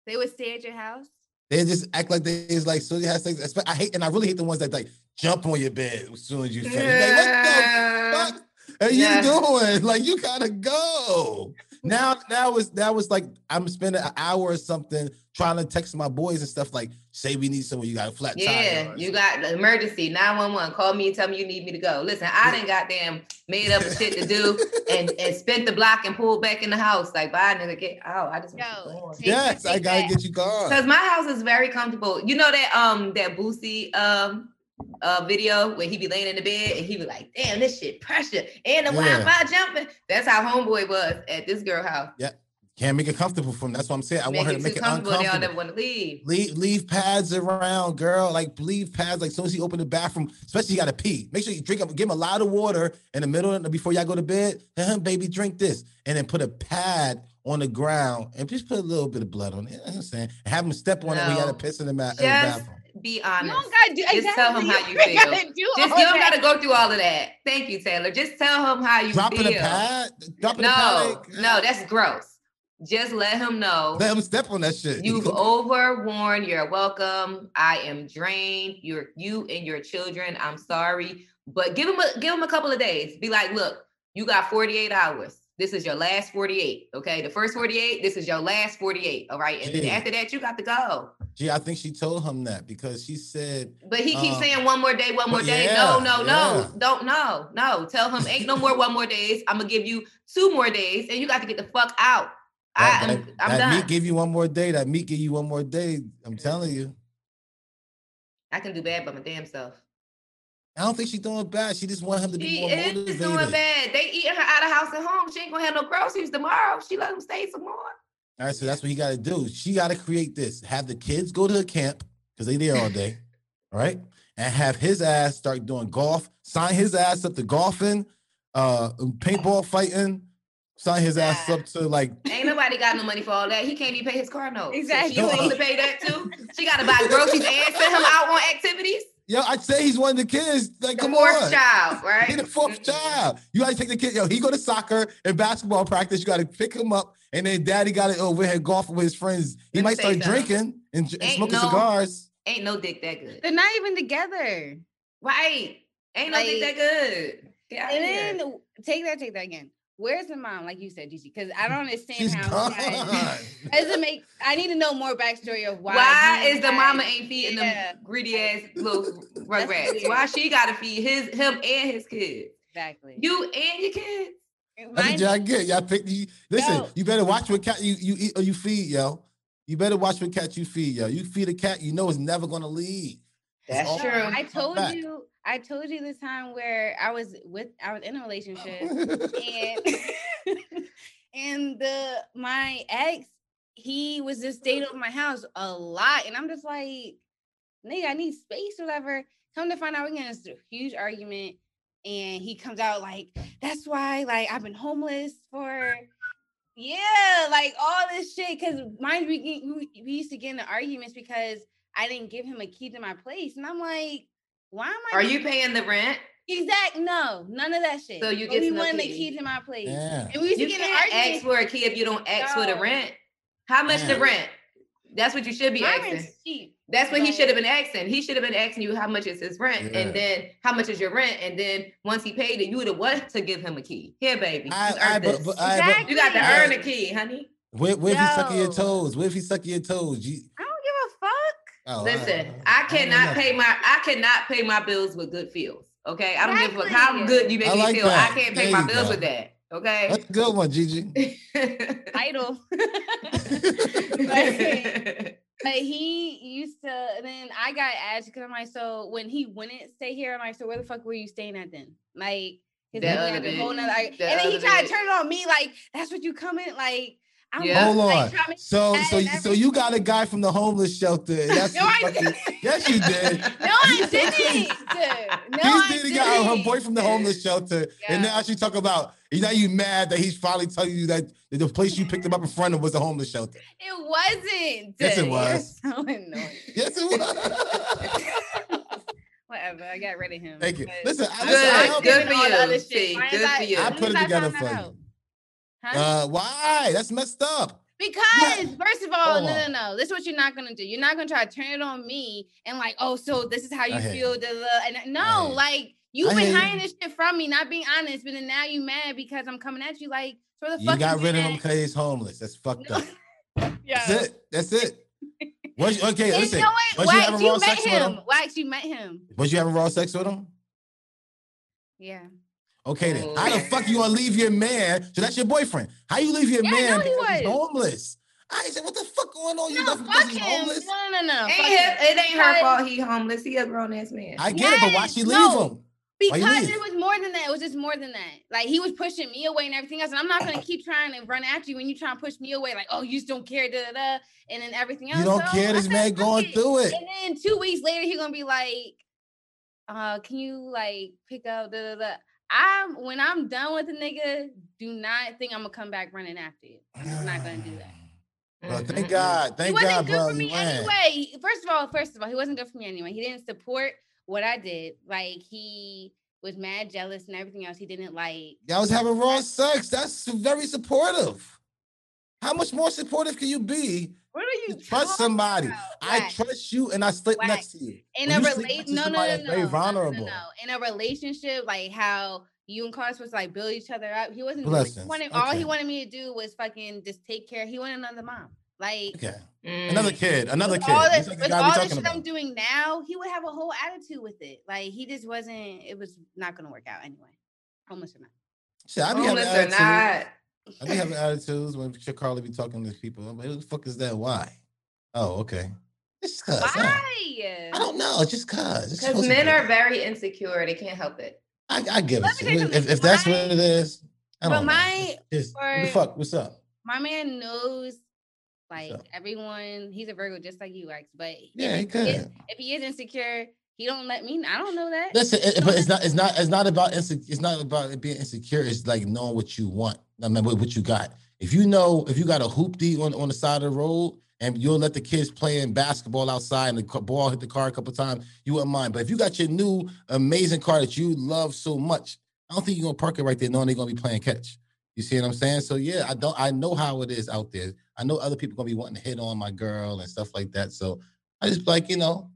Speaker 4: they would stay at your house.
Speaker 2: They just act like they is like so you have sex. I hate and I really hate the ones that like jump on your bed as soon as you finish. Like, what the fuck are
Speaker 3: Yeah.
Speaker 2: you doing? Like you gotta go. Now, now it's now it's like I'm spending an hour or something trying to text my boys and stuff like, say we need someone, you got a flat tire.
Speaker 3: Yeah, you got the emergency 911. Call me and tell me you need me to go. Listen, I didn't goddamn made up shit to do and and spent the block and pulled back in the house. Like, bye, nigga, get out. I just want
Speaker 4: Yo,
Speaker 3: going.
Speaker 2: Yes, I gotta
Speaker 4: that.
Speaker 2: get you gone.
Speaker 3: Because my house is very comfortable. You know that um that Boosie um uh, video where he be laying in the bed and he be like, "Damn, this shit pressure," and the
Speaker 2: Yeah.
Speaker 3: Wi-Fi jumping. That's how homeboy was at this girl house. Yeah.
Speaker 2: Can't make it comfortable for him. That's what I'm saying. I want her to make it
Speaker 3: comfortable. They all
Speaker 2: uncomfortable.
Speaker 3: never want to leave.
Speaker 2: Leave leave pads around, girl. Like leave pads. Like as soon as you open the bathroom, especially you gotta pee. Make sure you drink up, give him a lot of water in the middle before y'all go to bed. Baby, drink this, and then put a pad on the ground and just put a little bit of blood on it. You know I'm saying? And have him step on it when you gotta piss in the, ma- in the bathroom.
Speaker 3: Be honest.
Speaker 4: You
Speaker 3: honest.
Speaker 4: don't gotta do
Speaker 3: Just tell him how you
Speaker 4: don't
Speaker 3: feel.
Speaker 4: gotta do
Speaker 3: Just
Speaker 4: all
Speaker 3: you don't
Speaker 4: that.
Speaker 3: gotta go through all of that. Thank you, Taylor. Just tell him how you
Speaker 2: Dropping
Speaker 3: feel.
Speaker 2: a pad, dropping a pad.
Speaker 3: No,
Speaker 2: like,
Speaker 3: no, that's gross. Just let him know
Speaker 2: let him step on that shit.
Speaker 3: you've overworn. You're welcome. I am drained. You're you and your children. I'm sorry, but give him a give him a couple of days. Be like, look, you got 48 hours. This is your last 48. Okay, the first 48. This is your last 48. All right, and then
Speaker 2: Yeah.
Speaker 3: after that, you got to go.
Speaker 2: Gee, I think she told him that because she said
Speaker 3: But he keeps
Speaker 2: Uh,
Speaker 3: saying one more day, one more day.
Speaker 2: yeah,
Speaker 3: no, no,
Speaker 2: yeah.
Speaker 3: no, don't no, no. Tell him ain't no more one more days. I'm gonna give you two more days, and you got to get the fuck out.
Speaker 2: that,
Speaker 3: I am
Speaker 2: that,
Speaker 3: I'm
Speaker 2: that
Speaker 3: done.
Speaker 2: meat give you one more day. That meat give you one more day. I'm telling you.
Speaker 3: I can do bad by my damn self.
Speaker 2: I don't think she's doing bad. She just want him to be
Speaker 3: She
Speaker 2: more
Speaker 3: is doing bad. They eating her out of house and home. She ain't gonna have no groceries tomorrow. She let him stay some more.
Speaker 2: All right, so that's what he got to do. She got to create this. Have the kids go to the camp because they there all day, all right? And have his ass start doing golf. Sign his ass up to golfing, uh, paintball fighting. Sign his ass up to like
Speaker 3: Ain't nobody got no money for all that. He can't even pay his car note. So
Speaker 4: Exactly.
Speaker 3: she supposed to pay that too. She got to buy groceries and send him out on activities.
Speaker 2: Yo. I'd say he's one of the kids. Like,
Speaker 3: The
Speaker 2: come
Speaker 3: fourth
Speaker 2: on.
Speaker 3: child, right?
Speaker 2: He the fourth child. You gotta take the kid. Yo, he go to soccer and basketball practice. You gotta pick him up, and then daddy got it over here golfing with his friends. He
Speaker 3: Let me
Speaker 2: might start
Speaker 3: something.
Speaker 2: drinking and, and smoking
Speaker 3: no-
Speaker 2: cigars.
Speaker 3: Ain't no dick that good.
Speaker 4: They're not even together.
Speaker 3: Right. Ain't no dick that good. Get out
Speaker 4: And
Speaker 3: here.
Speaker 4: then take that, take that again. Where's the mom? Like you said, Gigi, because I don't understand
Speaker 2: She's
Speaker 4: how.
Speaker 2: gone.
Speaker 4: guys- Doesn't make. I need to know more backstory of why.
Speaker 3: Why is the
Speaker 4: had-
Speaker 3: mama ain't feeding
Speaker 4: Yeah.
Speaker 3: them greedy ass little rugrats? Why she gotta feed his him and his kids?
Speaker 4: Exactly.
Speaker 3: You and your kids.
Speaker 2: That's
Speaker 4: Mine-
Speaker 2: what y'all get. Y'all pick. You, listen,
Speaker 4: Yo.
Speaker 2: you better watch what cat you you eat or you feed, yo. You better watch what cat you feed, yo. You feed a cat, you know it's never gonna leave.
Speaker 3: That's
Speaker 2: all-
Speaker 3: true.
Speaker 4: I told
Speaker 2: back.
Speaker 4: you. I told you the time where I was with. I was in a relationship. and and the my ex he was just staying over my house a lot and i'm just like nigga i need space or whatever come to find out we're getting this huge argument and he comes out like that's why like i've been homeless for yeah like all this shit because mine we, we we used to get into arguments because i didn't give him a key to my place and i'm like why am i
Speaker 3: Are you paying the rent?
Speaker 4: exact no none of that shit
Speaker 3: So you
Speaker 4: But
Speaker 3: get
Speaker 4: we
Speaker 3: no
Speaker 4: wanted a
Speaker 3: key.
Speaker 4: key to my place
Speaker 2: Yeah.
Speaker 4: and we used
Speaker 3: You
Speaker 4: to get in
Speaker 3: can't
Speaker 4: arguments
Speaker 3: ask for a key if you don't ask for the rent. How much the rent? That's what you should be
Speaker 4: Mine
Speaker 3: asking.
Speaker 4: is cheap.
Speaker 3: That's what he should have been asking. He should have been asking you how much is his rent,
Speaker 2: Yeah.
Speaker 3: and then how much is your rent, and then once he paid it, you would have what to give him a key. Here, baby, you
Speaker 2: I,
Speaker 3: earned
Speaker 2: I, but, but, I, but,
Speaker 3: you got to earn a key, honey.
Speaker 2: what, what if he's sucking your
Speaker 4: Yo.
Speaker 2: toes? What if he's sucking your toes? You,
Speaker 4: I don't give a fuck.
Speaker 2: Oh,
Speaker 3: Listen,
Speaker 2: I,
Speaker 3: I
Speaker 2: don't
Speaker 3: cannot
Speaker 2: know.
Speaker 3: pay my I cannot pay my bills with good feels. Okay, I don't give a fuck how good you make
Speaker 2: I
Speaker 3: me
Speaker 2: like
Speaker 3: feel.
Speaker 2: that.
Speaker 3: I can't pay
Speaker 2: There
Speaker 3: my bills
Speaker 2: go.
Speaker 3: with that. Okay.
Speaker 2: That's a good one, Gigi.
Speaker 4: Idle. But he used to, and then I got asked because I'm like, so when he wouldn't stay here, I'm like, so where the fuck were you staying at then? Like, his
Speaker 3: That other
Speaker 4: had a whole
Speaker 3: bitch.
Speaker 4: nother, like,
Speaker 3: That
Speaker 4: and then he
Speaker 3: other
Speaker 4: tried to turn it on me, like, that's what you come in, like, I'm
Speaker 3: Yeah.
Speaker 2: Hold on.
Speaker 4: trying to-
Speaker 2: So, so,
Speaker 4: and
Speaker 2: you- so you got a guy from the homeless shelter. That's
Speaker 4: No, I
Speaker 2: fucking-
Speaker 4: didn't.
Speaker 2: yes, you did.
Speaker 4: No, I didn't. No,
Speaker 2: He's
Speaker 4: I
Speaker 2: dating out her boy from the homeless shelter, and now
Speaker 4: Yeah.
Speaker 2: she talk about. Now you mad that he's finally telling you that the place you picked him up in front of was a homeless shelter.
Speaker 4: It wasn't.
Speaker 2: Yes, it
Speaker 4: You're
Speaker 2: was.
Speaker 4: So annoying.
Speaker 2: Yes, it was.
Speaker 4: Whatever. I got rid of him.
Speaker 2: Thank you. Listen, I, listen,
Speaker 3: Good,
Speaker 2: help
Speaker 3: good for
Speaker 4: all the other
Speaker 3: you.
Speaker 4: shit.
Speaker 3: See,
Speaker 4: Why is
Speaker 3: good
Speaker 4: that-
Speaker 3: for you.
Speaker 2: I put
Speaker 4: did
Speaker 2: it together for
Speaker 4: that
Speaker 2: you.
Speaker 4: Huh?
Speaker 2: Uh, why? That's messed up.
Speaker 4: Because first of all,
Speaker 2: Hold
Speaker 4: no, no, no. This is what you're not gonna do. You're not gonna try to turn it on me and like, oh, so this is how you feel.
Speaker 2: you.
Speaker 4: Da, da. And no, like you've been hiding this shit from me, not being honest, but then now you mad because I'm coming at you. Like, so where the
Speaker 2: You
Speaker 4: fuck
Speaker 2: got rid of him because he's homeless. That's fucked
Speaker 4: No.
Speaker 2: up.
Speaker 4: Yeah.
Speaker 2: That's it. That's it. Okay,
Speaker 4: And
Speaker 2: listen.
Speaker 4: you know what?
Speaker 2: you
Speaker 4: Wax,
Speaker 2: having
Speaker 4: you,
Speaker 2: raw
Speaker 4: met
Speaker 2: sex with
Speaker 4: him.
Speaker 2: him?
Speaker 4: Wax, you met him.
Speaker 2: Was you having raw sex with him?
Speaker 4: Yeah.
Speaker 2: Okay then. How the
Speaker 3: Oh.
Speaker 2: fuck you gonna leave your man? So that's your boyfriend. How you leave your
Speaker 4: Yeah, I know
Speaker 2: man
Speaker 4: he
Speaker 2: because he's
Speaker 4: was.
Speaker 2: homeless? I said, what the fuck going on? You
Speaker 4: No,
Speaker 2: left him
Speaker 4: fuck
Speaker 2: because he's
Speaker 4: him.
Speaker 2: homeless?
Speaker 4: No, no, no, no.
Speaker 3: Ain't
Speaker 4: fuck
Speaker 3: him-
Speaker 4: him.
Speaker 3: it ain't her fault he homeless. He a grown ass man.
Speaker 2: I get it, but why she leave
Speaker 4: no.
Speaker 2: him?
Speaker 4: Because it was more than that. It was just more than that. Like he was pushing me away and everything else. And I'm not gonna keep trying to run after you when you trying to push me away. Like, oh, you just don't care, da da da, and then everything else.
Speaker 2: You don't
Speaker 4: So
Speaker 2: care this man going
Speaker 4: it."
Speaker 2: through it.
Speaker 4: And then two weeks later, he gonna be like, uh, can you like pick up da da da. I'm when I'm done with the nigga, do not think I'm gonna come back running after you. I'm not gonna do that.
Speaker 2: Well, thank. God.
Speaker 4: he
Speaker 2: Thank
Speaker 4: wasn't
Speaker 2: God,
Speaker 4: good
Speaker 2: bro.
Speaker 4: for me
Speaker 2: you
Speaker 4: anyway. First of all, first of all, he wasn't good for me anyway. He didn't support what I did. Like he was mad jealous and everything else. He didn't like.
Speaker 2: Y'all was having raw sex. That's very supportive. How much more supportive can you be?
Speaker 4: What are you
Speaker 2: You trust somebody.
Speaker 4: about?
Speaker 2: I
Speaker 4: Whack.
Speaker 2: trust you and I sleep
Speaker 4: Whack.
Speaker 2: next to you.
Speaker 4: in
Speaker 2: When
Speaker 4: a
Speaker 2: you sleep next
Speaker 4: relate
Speaker 2: to
Speaker 4: no no no no,
Speaker 2: very
Speaker 4: no, no, no. in a relationship like how you and Carlos was like build each other up he wasn't doing.
Speaker 2: Blessings.
Speaker 4: He wanted, all he wanted me to do was fucking just take care he wanted another mom like
Speaker 2: Okay.
Speaker 3: Mm.
Speaker 2: Another kid. Another
Speaker 4: with
Speaker 2: kid.
Speaker 4: all
Speaker 2: This
Speaker 4: this,
Speaker 2: is the
Speaker 4: with all the shit
Speaker 2: about.
Speaker 4: I'm doing now he would have a whole attitude with it like he just wasn't it was not gonna work out anyway homeless or not
Speaker 2: Shit, I be
Speaker 3: Homeless or not.
Speaker 2: I be having attitudes when should Carly be talking to people. I'm like, who the fuck is that? Why? Oh, okay. Just cause.
Speaker 4: why
Speaker 2: I don't know. It's Just cause.
Speaker 3: Because men
Speaker 2: be.
Speaker 3: are very insecure. They can't help it.
Speaker 2: I, I get it.
Speaker 4: Let me tell
Speaker 2: If, if that's what it is, I don't know.
Speaker 4: my-
Speaker 2: Just- what the fuck? What's up?
Speaker 4: my man knows like everyone he's a Virgo just like you X but
Speaker 2: Yeah, he
Speaker 4: if, he
Speaker 2: could.
Speaker 4: if he is insecure he don't let me I don't know that
Speaker 2: Listen, it, but it's not. It's not. It's not about. Inse- it's not about it being insecure. It's like knowing what you want. I mean, what, what you got. If you know, if you got a hoopty on on the side of the road, and you'll let the kids playing basketball outside, and the ball hit the car a couple times, you wouldn't mind. But if you got your new amazing car that you love so much, I don't think you're gonna park it right there, knowing they're gonna be playing catch. You see what I'm saying? So yeah, I don't. I know how it is out there. I know other people gonna be wanting to hit on my girl and stuff like that. So I just like you know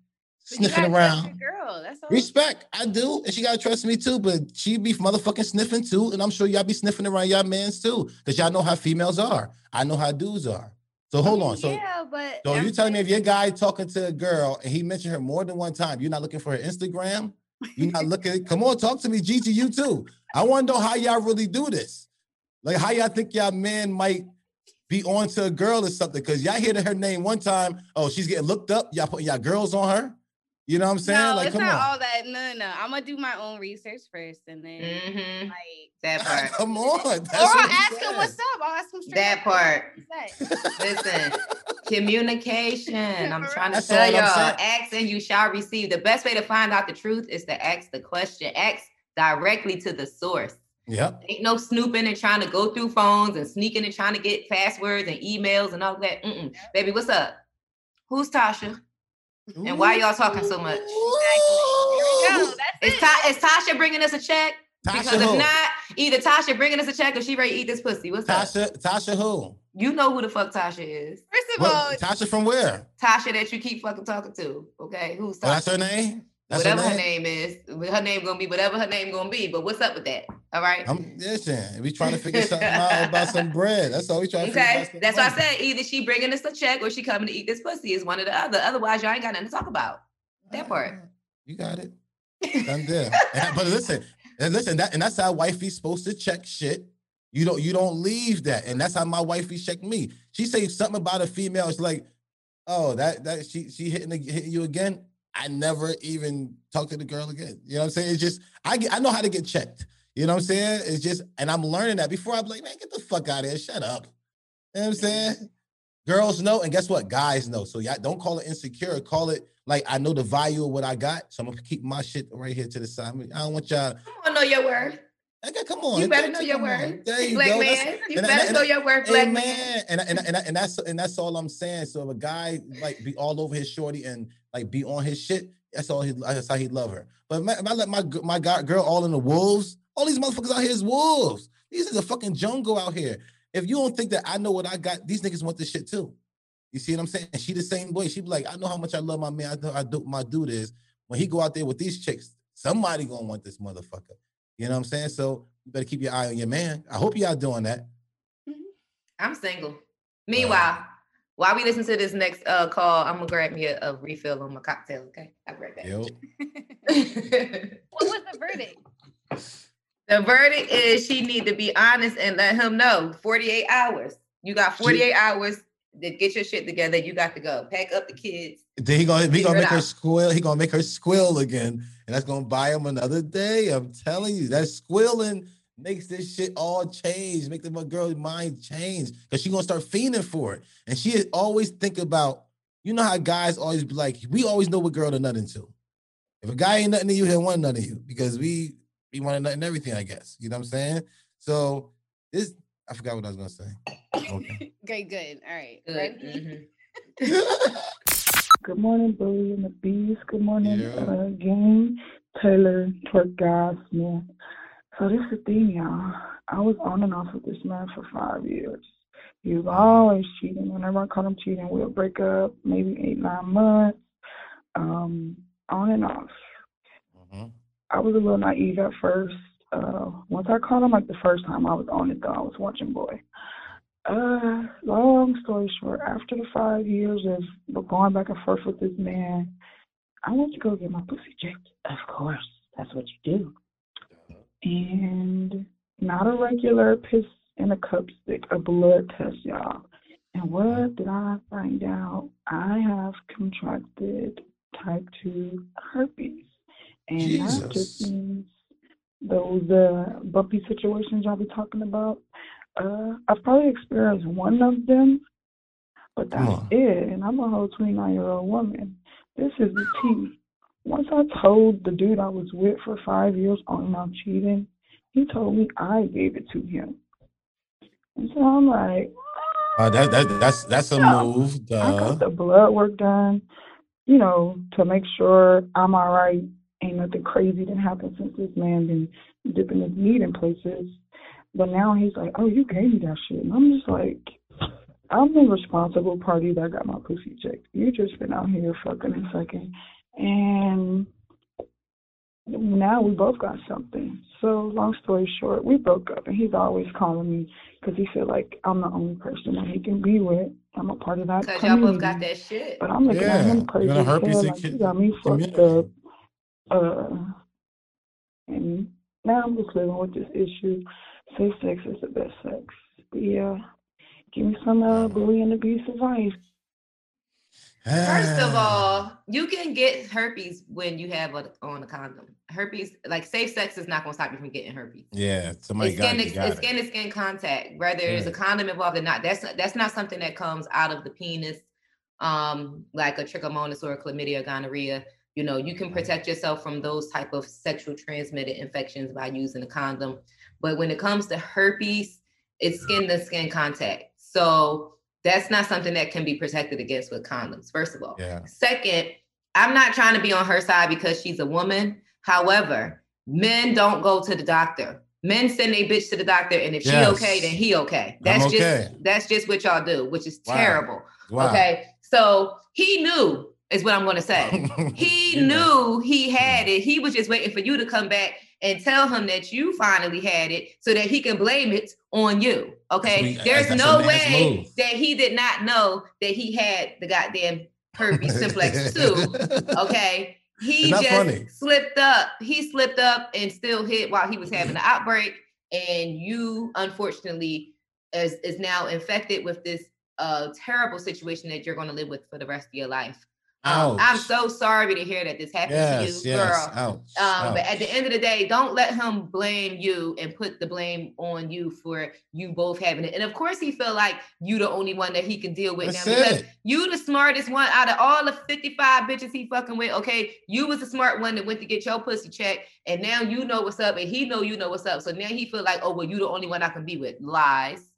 Speaker 2: sniffing around.
Speaker 4: girl that's all
Speaker 2: Respect, I do, and she gotta trust me too. But she be motherfucking sniffing too, and I'm sure y'all be sniffing around y'all mans too, because y'all know how females are. I know how dudes are. So hold on. So,
Speaker 4: yeah but
Speaker 2: so you telling me if your guy talking to a girl and he mentioned her more than one time, you're not looking for her Instagram? You're not looking. Come on, talk to me, Gigi. You too. I want to know how y'all really do this. Like how y'all think y'all man might be on to a girl or something? Because y'all hear her name one time. Oh, she's getting looked up. Y'all putting y'all girls on her. You know what I'm saying?
Speaker 4: no,
Speaker 2: like,
Speaker 4: it's
Speaker 2: come
Speaker 4: not
Speaker 2: on.
Speaker 4: all that. No, no, no. I'm gonna do my own research first, and then
Speaker 3: Mm-hmm.
Speaker 4: like,
Speaker 3: That part.
Speaker 2: Come on.
Speaker 4: or
Speaker 2: That's
Speaker 4: I'll
Speaker 2: what I'm
Speaker 4: ask him what's up. I'll ask him straight.
Speaker 3: That part. Listen, communication. I'm trying to
Speaker 2: That's
Speaker 3: tell y'all.
Speaker 2: saying.
Speaker 3: Ask and you shall receive. The best way to find out the truth is to ask the question. Ask directly to the source.
Speaker 2: Yep.
Speaker 3: Ain't no snooping and trying to go through phones and sneaking and trying to get passwords and emails and all that. Mm-mm. Baby, what's up? Who's Tasha? And why y'all talking so much?
Speaker 4: There we go. That's
Speaker 3: Is,
Speaker 4: it.
Speaker 3: Ta- is Tasha bringing us a check?
Speaker 2: Tasha
Speaker 3: because
Speaker 2: who?
Speaker 3: if not, either Tasha bringing us a check or she ready to eat this pussy. What's up?
Speaker 2: Tasha, Tasha who?
Speaker 3: You know who the fuck Tasha is.
Speaker 4: First of all,
Speaker 2: Tasha from where?
Speaker 3: Tasha that you keep fucking talking to. Okay, who's
Speaker 2: Oh, that's her name? That's
Speaker 3: whatever her name is, her name gonna be whatever her name gonna be. But what's up with that? All right.
Speaker 2: I'm listen. We trying to figure something out about some bread. That's all we trying to figure out.
Speaker 3: Okay,
Speaker 2: some
Speaker 3: that's why I said either she bringing us a check or she coming to eat this pussy is one or the other. Otherwise, y'all ain't got nothing to talk about. That uh, part.
Speaker 2: You got it. Done deal. But listen, and listen, that and that's how wifey's supposed to check shit. You don't you don't leave that, and that's how my wifey checked me. She say something about a female. It's like, oh, that that she she hitting, hitting you again. I never even talk to the girl again. You know what I'm saying? It's just I get I know how to get checked. You know what I'm saying? It's just, and I'm learning that before I'm like, man, get the fuck out of here. Shut up. You know what I'm saying? Girls know, and guess what? Guys know. So y'all don't call it insecure. Call it like I know the value of what I got. So I'm gonna keep my shit right here to the side. I, mean, I don't want y'all.
Speaker 3: I know your worth.
Speaker 2: I got come on.
Speaker 3: You better know your worth,
Speaker 2: There you
Speaker 3: black
Speaker 2: go. That's-
Speaker 3: man. You
Speaker 2: and-
Speaker 3: better know your worth, black man.
Speaker 2: And, and, and, and that's and that's all I'm saying. So if a guy like be all over his shorty and like be on his shit, that's all he that's how he love her. But if I- let my my guy, girl all in the wolves, all these motherfuckers out here is wolves. These is a fucking jungle out here. If you don't think that I know what I got, these niggas want this shit too. You see what I'm saying? She the same way. She be like, I know how much I love my man. I know how dope my dude is. When he go out there with these chicks, somebody gonna want this motherfucker. You know what I'm saying? So you better keep your eye on your man. I hope y'all doing that. Mm-hmm.
Speaker 3: I'm single. Meanwhile, while we listen to this next uh, call, I'm gonna grab me a, a refill on my cocktail. Okay, I'll be right back.
Speaker 2: Yo.
Speaker 4: what was the verdict?
Speaker 3: the verdict is she need to be honest and let him know. 48 hours. You got 48 hours then get your shit together. You got to go. Pack up the kids.
Speaker 2: Then he gonna he gonna make her
Speaker 3: out.
Speaker 2: squeal. He gonna make her squeal again, and that's gonna buy him another day. I'm telling you, that squealing makes this shit all change. Make the girl's mind change because she gonna start fiending for it, and she always think about. You know how guys always be like, we always know what girl to nut into. If a guy ain't nothing to you, he'll want nothing to you because we we want to nut everything. I guess you know what I'm saying. So this I forgot what I was gonna say. Okay.
Speaker 4: Okay, good. All right.
Speaker 3: Good.
Speaker 4: Ready?
Speaker 3: Mhm.
Speaker 6: Good morning, Bully and the Beast. Good morning,
Speaker 2: Yeah.
Speaker 6: uh, Gang, Taylor, Twerk Guy, Smith. So this is the thing, y'all. I was on and off with this man for five years. He was always cheating. Whenever I caught him cheating, we'll break up, maybe eight, nine months, um, on and off.
Speaker 2: Mhm.
Speaker 6: I was a little naive at first. Uh, once I caught him, like the first time I was on it, though, I was watching Boy. Uh, long story short, after the five years of going back and forth with this man, I went to go get my pussy checked. Of course, that's what you do. And not a regular piss in a cup stick, a blood test, y'all. And what did I find out? I have contracted type 2 herpes. And that just means those uh, bumpy situations y'all be talking about. Uh, I've probably experienced one of them, but that's it. And I'm a whole 29 year old woman. This is the tea. Once I told the dude I was with for five years on my cheating, he told me I gave it to him. And so I'm like,
Speaker 2: Uh, that, that that's that's a move.
Speaker 6: I
Speaker 2: Duh.
Speaker 6: got the blood work done, you know, to make sure I'm all right. Ain't nothing crazy that happened since this man been dipping his meat in places. But now he's like, oh, you gave me that shit. And I'm just like, I'm the responsible party that got my pussy checked. You just been out here fucking and fucking. And now we both got something. So long story short, we broke up, and he's always calling me because he feel like I'm the only person that he can be with. I'm a part of that
Speaker 3: Cause y'all both
Speaker 6: community.
Speaker 3: got that shit.
Speaker 6: But I'm looking at
Speaker 2: Yeah,
Speaker 6: him
Speaker 2: you're
Speaker 6: crazy
Speaker 2: in a
Speaker 6: as
Speaker 2: herpes
Speaker 6: hell.
Speaker 2: and
Speaker 6: Like,
Speaker 2: kid-
Speaker 6: he got me fucked
Speaker 2: community.
Speaker 6: up. Uh, and now I'm just living with this issue. Safe sex is the best sex. But yeah, give me some uh, bully and abuse advice.
Speaker 3: First of all, you can get herpes when you have a, on a condom. Herpes, like safe sex, is not going to stop you from getting herpes.
Speaker 2: yeah, somebody
Speaker 3: It's
Speaker 2: got,
Speaker 3: skin,
Speaker 2: it, got
Speaker 3: it's
Speaker 2: it.
Speaker 3: skin to skin contact, whether there's a condom involved or not. That's that's not something that comes out of the penis, um, like a trichomonas or a chlamydia, gonorrhea. You know, you can protect yourself from those type of sexual transmitted infections by using a condom. But when it comes to herpes, it's skin to skin contact. So that's not something that can be protected against with condoms. First of all,
Speaker 2: Yeah.
Speaker 3: Second, I'm not trying to be on her side because she's a woman. However, men don't go to the doctor. Men send a bitch to the doctor, and if she okay, then he okay. That's
Speaker 2: okay.
Speaker 3: just that's just what y'all do, which is
Speaker 2: Wow.
Speaker 3: terrible.
Speaker 2: Wow.
Speaker 3: Okay, so he knew is what I'm going to say. He
Speaker 2: know.
Speaker 3: knew he had it. He was just waiting for you to come back and tell him that you finally had it so that he can blame it on you. Okay.
Speaker 2: That's
Speaker 3: There's
Speaker 2: that's
Speaker 3: no way
Speaker 2: move.
Speaker 3: that he did not know that he had the goddamn herpes simplex two. Okay. He just
Speaker 2: funny.
Speaker 3: slipped up. He slipped up and still hit while he was having the outbreak. And you, unfortunately, is, is now infected with this uh, terrible situation that you're going to live with for the rest of your life. Um, I'm so sorry to hear that this happened
Speaker 2: Yes,
Speaker 3: to you,
Speaker 2: yes.
Speaker 3: girl.
Speaker 2: Ouch.
Speaker 3: Um, but at the end of the day, don't let him blame you and put the blame on you for you both having it. And of course, he feel like you the only one that he can deal with
Speaker 2: That's
Speaker 3: now because
Speaker 2: it.
Speaker 3: you the smartest one out of all the 55 bitches he fucking with. Okay, you was the smart one that went to get your pussy checked, and now you know what's up, and he know you know what's up. So now he feel like, oh well, you the only one I can be with. Lies.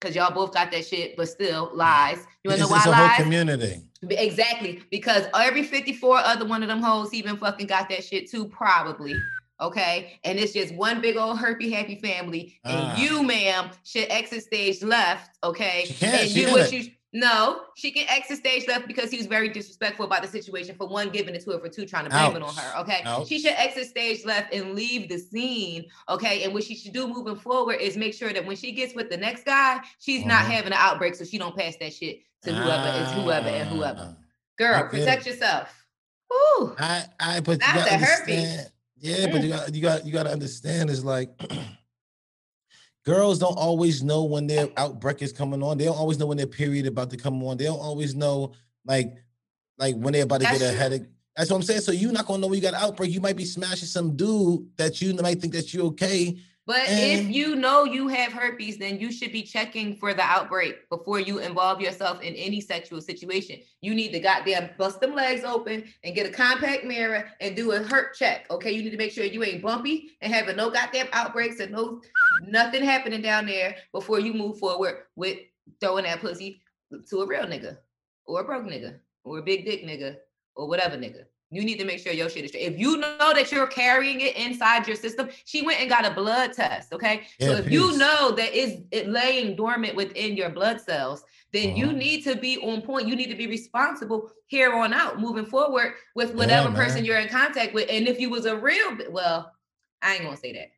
Speaker 3: Cause y'all both got that shit, but still lies. You wanna know why
Speaker 2: it's a
Speaker 3: lies?
Speaker 2: whole community.
Speaker 3: Exactly, because every 54 other one of them hoes even fucking got that shit too, probably. Okay. And it's just one big old herpy happy family. And
Speaker 2: Ah.
Speaker 3: you, ma'am, should exit stage left. Okay.
Speaker 2: She can't,
Speaker 3: And
Speaker 2: she
Speaker 3: do what you no, she can exit stage left because he was very disrespectful about the situation. For one, giving it to her, for two, trying to blame it on her. Okay.
Speaker 2: Ouch.
Speaker 3: She should exit stage left and leave the scene. Okay. And what she should do moving forward is make sure that when she gets with the next guy, she's not
Speaker 2: Mhm.
Speaker 3: having an outbreak so she don't pass that shit to whoever is whoever and whoever.
Speaker 2: Ah, Girl,
Speaker 3: protect
Speaker 2: it.
Speaker 3: yourself. Ooh.
Speaker 2: I, I, but you
Speaker 3: Not
Speaker 2: gotta
Speaker 3: the herpes.
Speaker 2: understand. Yeah, but mm. you got, you got, you got to understand. Is like, girls don't always know when their outbreak is coming on. They don't always know when their period about to come on. They don't always know like like when they're about to
Speaker 3: That's
Speaker 2: get a
Speaker 3: true.
Speaker 2: headache. That's what I'm saying. So you're not gonna know when you got an outbreak. You might be smashing some dude that you might think that you're okay.
Speaker 3: But if you know you have herpes, then you should be checking for the outbreak before you involve yourself in any sexual situation. You need to goddamn bust them legs open and get a compact mirror and do a hurt check. Okay, you need to make sure you ain't bumpy and having no goddamn outbreaks and no nothing happening down there before you move forward with throwing that pussy to a real nigga or a broke nigga or a big dick nigga or whatever nigga. You need to make sure your shit is straight. If you know that you're carrying it inside your system, she went and got a blood test. Okay. so
Speaker 2: Yeah,
Speaker 3: if you
Speaker 2: peace.
Speaker 3: know that is it laying dormant within your blood cells, then you
Speaker 2: Mhm.
Speaker 3: need to be on point. You need to be responsible here on out, moving forward with whatever person you're in contact with. And if you was a real, well, I ain't gonna say that.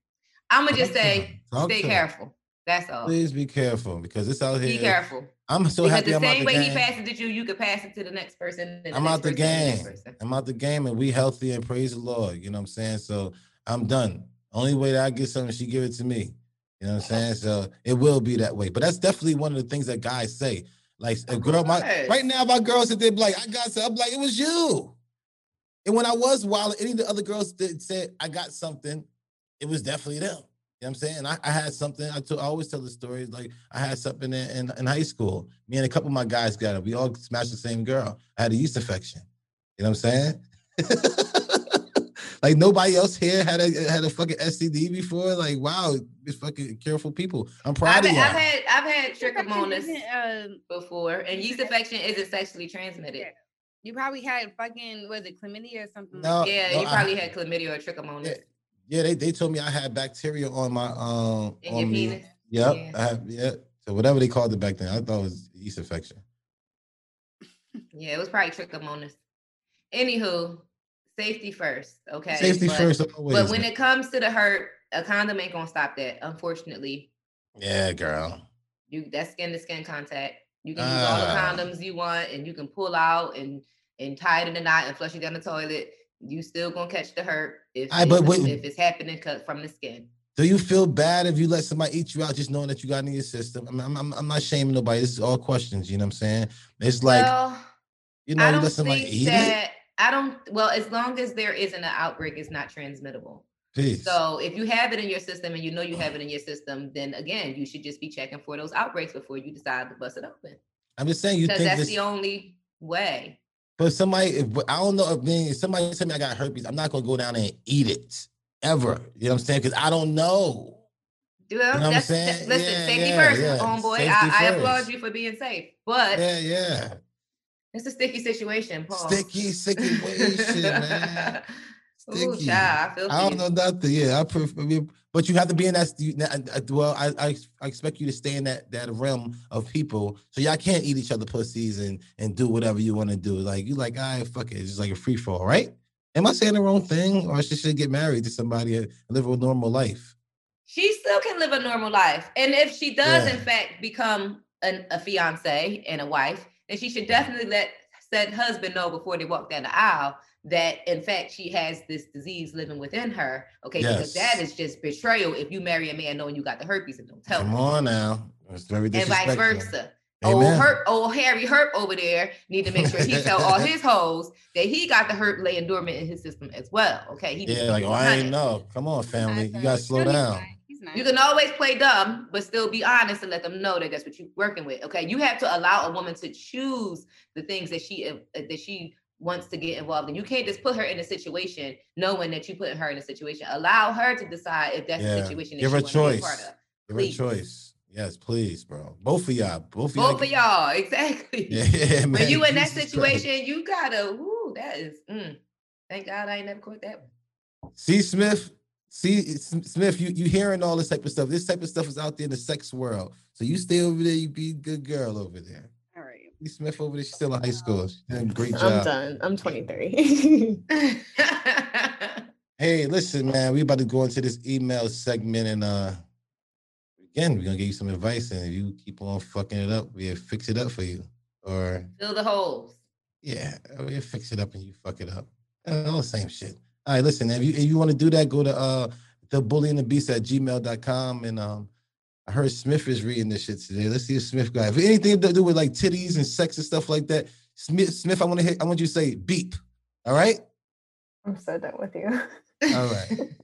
Speaker 3: I'm gonna just say, stay careful. That's all.
Speaker 2: Please be careful because it's out here.
Speaker 3: Be careful.
Speaker 2: I'm so
Speaker 3: because
Speaker 2: happy
Speaker 3: the
Speaker 2: I'm
Speaker 3: same
Speaker 2: the
Speaker 3: way he
Speaker 2: game.
Speaker 3: passed it to you, you could pass it to the next person. and
Speaker 2: I'm
Speaker 3: next
Speaker 2: out the
Speaker 3: person, and next
Speaker 2: game.
Speaker 3: person.
Speaker 2: I'm out the game and we healthy and praise the Lord. You know what I'm saying? So I'm done. Only way that I get something, she give it to me. You know what I'm saying? So it will be that way. But that's definitely one of the things that guys say. Like a girl, my right now, my girls that they be like, I got something. I'm like, it was you. And when I was wild, any of the other girls that said I got something, it was definitely them. You know what I'm saying? I, I had something. I, always tell the stories like I had something in, in, in high school. Me and a couple of my guys got it. We all smashed the same girl. I had a yeast infection. You know what I'm saying? like nobody else here had a had a fucking STD before. Like wow, it's fucking careful people. I'm proud
Speaker 3: I've,
Speaker 2: of
Speaker 3: I've had I've had trichomonas
Speaker 4: um,
Speaker 3: before, and yeast infection isn't sexually transmitted.
Speaker 4: Yeah. you probably had fucking was it chlamydia or something?
Speaker 2: No,
Speaker 3: Yeah,
Speaker 2: no,
Speaker 3: you
Speaker 2: I-
Speaker 3: probably had chlamydia or trichomonas
Speaker 2: yeah, they, they told me I had bacteria on my um
Speaker 3: in
Speaker 2: on me.
Speaker 3: penis.
Speaker 2: Yep,
Speaker 3: Yeah.
Speaker 2: I have yeah. So whatever they called it back then, I thought it was yeast infection.
Speaker 3: Yeah, it was probably trichomonas. Anywho, safety first, okay.
Speaker 2: Safety
Speaker 3: But-
Speaker 2: first always.
Speaker 3: But when it comes to the hurt, a condom ain't gonna stop that. Unfortunately,
Speaker 2: yeah, girl.
Speaker 3: you that's skin to skin contact. You can use all the
Speaker 2: Ah.
Speaker 3: condoms you want, and you can pull out and and tie it in a knot and flush it down the toilet. You still gonna catch the hurt if,
Speaker 2: Aye, but
Speaker 3: if,
Speaker 2: wait-
Speaker 3: if it's happening cut from the skin.
Speaker 2: Do you feel bad if you let somebody eat you out just knowing that you got it in your system? I mean, I'm, I'm, I'm not shaming nobody. This is all questions. You know what I'm saying? It's like
Speaker 3: well,
Speaker 2: you know,
Speaker 3: I
Speaker 2: you
Speaker 3: don't
Speaker 2: let somebody eat it.
Speaker 3: that I don't. Well, as long as there isn't an outbreak, it's not transmittable.
Speaker 2: Peace.
Speaker 3: So if you have it in your system and you know you have it in your system, then again, you should just be checking for those outbreaks before you decide to bust it open.
Speaker 2: I'm just saying you
Speaker 3: Because
Speaker 2: think
Speaker 3: that's
Speaker 2: this,
Speaker 3: the only way.
Speaker 2: But somebody, if, I don't know if, then if somebody tell me I got herpes, I'm not gonna go down there and eat it ever. You know what I'm saying? Because I don't know.
Speaker 3: Well,
Speaker 2: know what I'm
Speaker 3: that's,
Speaker 2: saying?
Speaker 3: listen,
Speaker 2: Yeah,
Speaker 3: safety
Speaker 2: yeah,
Speaker 3: first,
Speaker 2: yeah.
Speaker 3: homeboy.
Speaker 2: Safety
Speaker 3: I, I applaud you for being safe, but
Speaker 2: Yeah, yeah.
Speaker 3: it's a sticky situation, Paul.
Speaker 2: Sticky situation, man.
Speaker 3: Ooh,
Speaker 2: Sticky.
Speaker 3: child, I
Speaker 2: I don't know nothing. Yeah, I prefer, but you have to be in that. that- uh, Well, I, I I expect you to stay in that that realm of people, so y'all can't eat each other pussies and and do whatever you want to do. Like you, like, I fuck it. It's just like a free fall, right? Am I saying the wrong thing, or she should get married to somebody and live a normal life?
Speaker 3: she still can live a normal life. And if she does,
Speaker 2: Yeah.
Speaker 3: in fact, become an, a fiance and a wife, then she should definitely let said husband know before they walk down the aisle that, in fact, she has this disease living within her. Okay, because that is just betrayal if you marry a man knowing you got the herpes and don't tell
Speaker 2: Come
Speaker 3: him.
Speaker 2: on now, it's very
Speaker 3: And vice
Speaker 2: disrespectful.
Speaker 3: versa. Old
Speaker 2: Amen.
Speaker 3: Herp, old Harry Herp over there need to make sure he tell all his hoes that he got the hurt laying dormant in his system as well. Okay, he
Speaker 2: Yeah, like oh, I
Speaker 3: 100.
Speaker 2: ain't know. Come on, family, you gotta slow down.
Speaker 4: nice.
Speaker 3: You can always play dumb, but still be honest and let them know that that's what you're working with. Okay, you have to allow a woman to choose the things that she uh, that she wants to get involved and You can't just put her in a situation knowing that you putting her in a situation. Allow her to decide if that's
Speaker 2: Yeah,
Speaker 3: the situation that
Speaker 2: give
Speaker 3: she
Speaker 2: her
Speaker 3: wants to a part
Speaker 2: choice.
Speaker 3: of.
Speaker 2: Give her a
Speaker 3: Please.
Speaker 2: choice. Yes, please, bro. Both of y'all. Both of y'all.
Speaker 3: Both of y'all, exactly.
Speaker 2: Yeah, yeah, man.
Speaker 3: when you in that
Speaker 2: Jesus Christ.
Speaker 3: situation, you gotta. Whoo, that is. Mm, thank God I ain't never caught that one.
Speaker 2: See, Smith. See, Smith. You you hearing all this type of stuff? This type of stuff is out there in the sex world. So you stay over there. You be a good girl over there.
Speaker 4: All right.
Speaker 2: See Smith over there. She's still in high school. She's doing a great job.
Speaker 5: I'm done. I'm 23.
Speaker 2: Hey, listen, man. We about to go into this email segment, and uh, again, we're gonna give you some advice. And if you keep on fucking it up, we'll fix it up for you. Or
Speaker 3: Fill the holes.
Speaker 2: yeah, we'll fix it up and you fuck it up. All the same shit. All right, listen. If you if you want to do that, go to uh the bully and the beast at gmail.com and um I heard Smith is reading this shit today. Let's see if Smith got if anything to do with like titties and sex and stuff like that. Smith, Smith, I want to hit. I want you to say beep. All right.
Speaker 7: I'm so done with you.
Speaker 2: All right.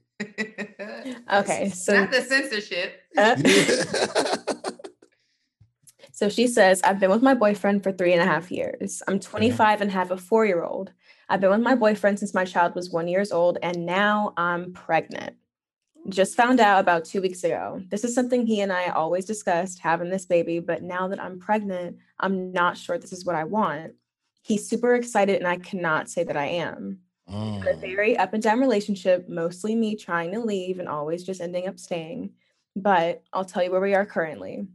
Speaker 7: Okay, so
Speaker 3: not the censorship.
Speaker 7: uh, so she says, I've been with my boyfriend for three and a half years. I'm 25 and have a four year old. I've been with my boyfriend since my child was one years old, and now I'm pregnant. Just found out about two weeks ago. This is something he and I always discussed having this baby, but now that I'm pregnant, I'm not sure this is what I want. He's super excited, and I cannot say that I am.
Speaker 2: Mm.
Speaker 7: a very up and down relationship, mostly me trying to leave and always just ending up staying. But I'll tell you where we are currently.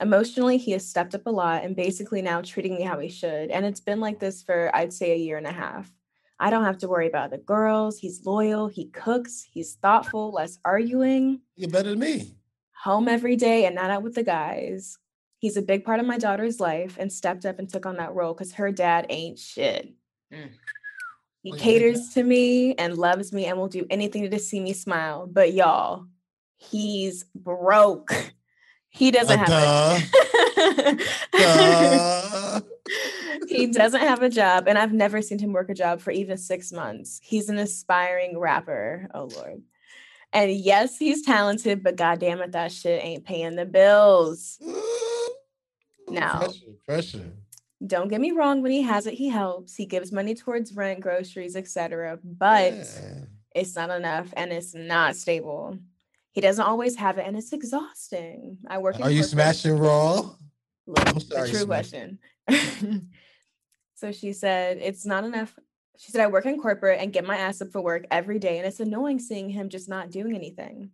Speaker 7: Emotionally, he has stepped up a lot and basically now treating me how he should. And it's been like this for, I'd say, a year and a half. I don't have to worry about the girls. He's loyal. He cooks. He's thoughtful, less arguing,
Speaker 2: You're better than me.
Speaker 7: home every day and not out with the guys. He's a big part of my daughter's life and stepped up and took on that role because her dad ain't shit.
Speaker 3: Mm.
Speaker 7: He
Speaker 2: Well, you think
Speaker 7: caters to me and loves me and will do anything to see me smile. But y'all, he's broke. He doesn't
Speaker 2: Uh,
Speaker 7: have
Speaker 2: duh,
Speaker 7: a
Speaker 2: duh.
Speaker 7: he doesn't have a job, and I've never seen him work a job for even six months. He's an aspiring rapper. Oh Lord. And yes, he's talented, but goddamn it, that shit ain't paying the bills. Now.
Speaker 2: pressure, pressure.
Speaker 7: Don't get me wrong, when he has it, he helps. He gives money towards rent, groceries, etc. But
Speaker 2: Yeah.
Speaker 7: it's not enough and it's not stable. He doesn't always have it and it's exhausting. I work in
Speaker 2: Are you
Speaker 7: corporate-
Speaker 2: smashing raw?
Speaker 7: Look,
Speaker 2: sorry,
Speaker 7: true question. so she said, It's not enough. She said, I work in corporate and get my ass up for work every day. And it's annoying seeing him just not doing anything.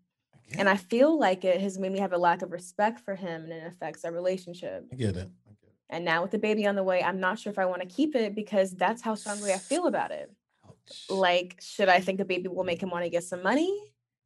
Speaker 7: And I feel like it has made me have a lack of respect for him and it affects our relationship.
Speaker 2: I get it. I get it.
Speaker 7: And now with the baby on the way, I'm not sure if I want to keep it because that's how strongly I feel about it.
Speaker 2: Ouch.
Speaker 7: Like, should I think the baby will make him want to get some money?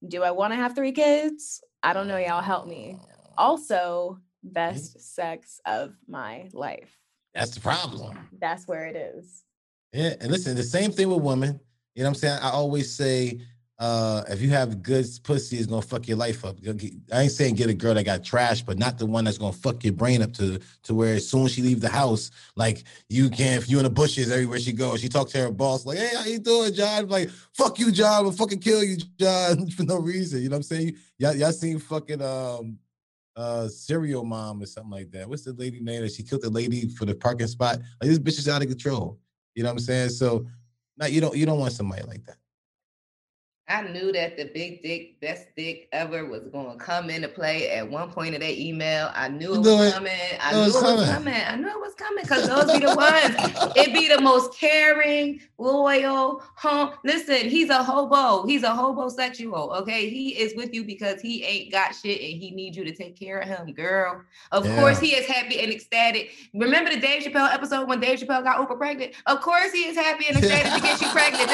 Speaker 7: Do I want to have three kids? I don't know. Y'all help me. Also, best sex of my life.
Speaker 2: That's the problem.
Speaker 7: That's where it is.
Speaker 2: Yeah, and listen, the same thing with women. You know what I'm saying? I always say, uh, if you have good pussy, it's gonna fuck your life up. I ain't saying get a girl that got trash, but not the one that's gonna fuck your brain up to to where as soon as she leave the house, like you can't. if you in the bushes everywhere she goes, she talks to her boss like, "Hey, how you doing, John?" Like, "Fuck you, John. We'll fucking kill you, John, for no reason." You know what I'm saying? Y'all, y'all seen fucking um uh serial mom or something like that. What's the lady name that she killed the lady for the parking spot? Like this bitch is out of control. You know what I'm saying? So now you don't you don't want somebody like that.
Speaker 3: I knew that the big dick, best dick ever was going to come into play at one point of that email. I knew it was coming. I knew it was
Speaker 2: coming.
Speaker 3: I knew it was coming because those be the ones. It be the most caring, loyal, home. Listen, he's a hobo. He's a hobosexual. Okay, he is with you because he ain't got shit and he needs you to take care of him, girl. Of
Speaker 2: Yeah.
Speaker 3: course, he is happy and ecstatic. Remember the Dave Chappelle episode when Dave Chappelle got Oprah pregnant? Of course, he is happy and ecstatic to get you pregnant.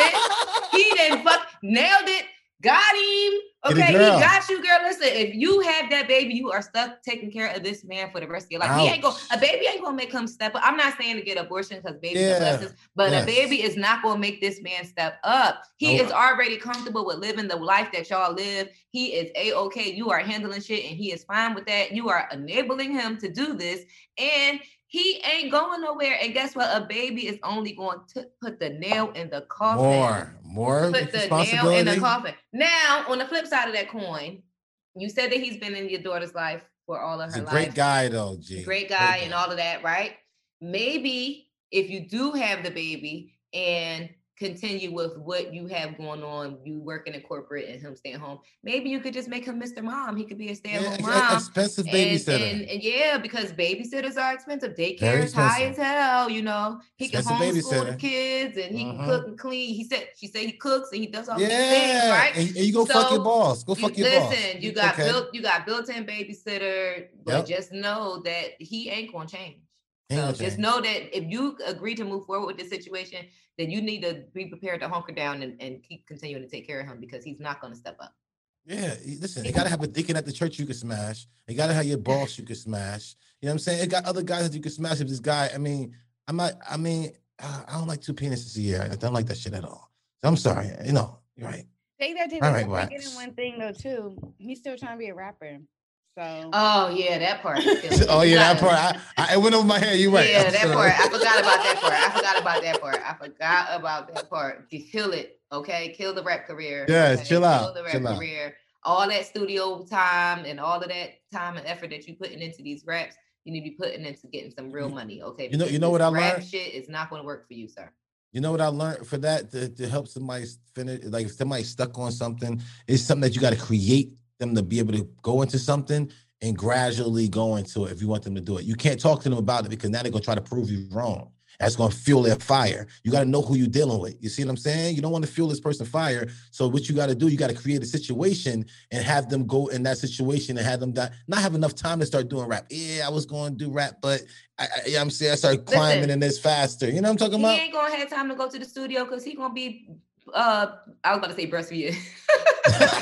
Speaker 3: He didn't fuck nailed it. Got him. Okay, he got you, girl. Listen, if you have that baby, you are stuck taking care of this man for the rest of your life. He ain't
Speaker 2: Ouch.
Speaker 3: a baby ain't gonna make him step up. I'm not saying to get abortion because babies
Speaker 2: Yeah,
Speaker 3: are blessings, but
Speaker 2: yes.
Speaker 3: a baby is not gonna make this man step up. He is already comfortable with living the life that y'all live. He is a-okay. You are handling shit and he is fine with that. You are enabling him to do this, and he ain't going nowhere. And guess what? A baby is only going to put the nail in the coffin
Speaker 2: More, more
Speaker 3: put the nail in the coffin. Now, on the flip side of that coin, you said that he's been in your daughter's life for all of
Speaker 2: He's
Speaker 3: her
Speaker 2: a
Speaker 3: life.
Speaker 2: great guy though, G.
Speaker 3: Great guy and all of that, right? Maybe if you do have the baby and continue with what you have going on, you working in a corporate and him staying home, maybe you could just make him Mr. Mom. He could be a stay-at-home
Speaker 2: ex-
Speaker 3: mom.
Speaker 2: expensive babysitter.
Speaker 3: and, and yeah, because babysitters are expensive. Daycare is high as hell, you know. He can
Speaker 2: Expensive
Speaker 3: homeschool the kids and he
Speaker 2: Mhm.
Speaker 3: can cook and clean. He said she said he cooks and he does all these things,
Speaker 2: yeah,
Speaker 3: right?
Speaker 2: and, and you go fuck your boss. Go
Speaker 3: You-
Speaker 2: fuck your
Speaker 3: listen,
Speaker 2: boss.
Speaker 3: you got
Speaker 2: Okay.
Speaker 3: built, you got built-in babysitter, but
Speaker 2: Yep.
Speaker 3: just know that he ain't gonna change.
Speaker 2: He ain't
Speaker 3: So
Speaker 2: gonna
Speaker 3: just
Speaker 2: change.
Speaker 3: know that if you agree to move forward with this situation, then you need to be prepared to hunker down and, and keep continuing to take care of him because he's not gonna step up.
Speaker 2: Yeah, listen, you gotta have a deacon at the church you can smash. You gotta have your boss you can smash. You know what I'm saying? It got other guys that you can smash. If this guy, I mean, I'm not, I mean, uh, I don't like two penises a year. I don't like that shit at all. So I'm sorry. You know, you're right.
Speaker 4: Take that to
Speaker 2: All
Speaker 4: the
Speaker 2: right,
Speaker 4: forgetting one thing though too. He's still trying to be a rapper. So
Speaker 3: Oh yeah, that part.
Speaker 2: oh yeah, that part. I, I, it went over my head. You're right.
Speaker 3: Yeah,
Speaker 2: I'm
Speaker 3: that
Speaker 2: sorry.
Speaker 3: part. I forgot about that part. I forgot about that part. I forgot about that part. You Kill it, okay? Kill the rap career.
Speaker 2: Yeah,
Speaker 3: okay?
Speaker 2: chill out,
Speaker 3: Kill the rap
Speaker 2: chill out.
Speaker 3: career. All that studio time and all of that time and effort that you're putting into these raps, you need to be putting into getting some real money, okay?
Speaker 2: You know- you know what
Speaker 3: this
Speaker 2: I
Speaker 3: rap
Speaker 2: learned?
Speaker 3: Shit is not going to work for you, sir.
Speaker 2: You know what I learned for that to, to help somebody finish, like if somebody stuck on something, it's something that you got to create them to be able to go into something and gradually go into it if you want them to do it. You can't talk to them about it because now they're gonna try to prove you wrong. That's gonna fuel their fire. You got to know who you're dealing with. You see what I'm saying? You don't want to fuel this person fire. So what you got to do, you got to create a situation and have them go in that situation and have them die, not have enough time to start doing rap. Yeah, I was going to do rap, but I, I, you know what I'm saying I started climbing
Speaker 3: Listen.
Speaker 2: in this faster. You know what I'm talking
Speaker 3: He
Speaker 2: about?
Speaker 3: He ain't gonna have time to go to the studio because he gonna be uh I was about to say breastfeeding.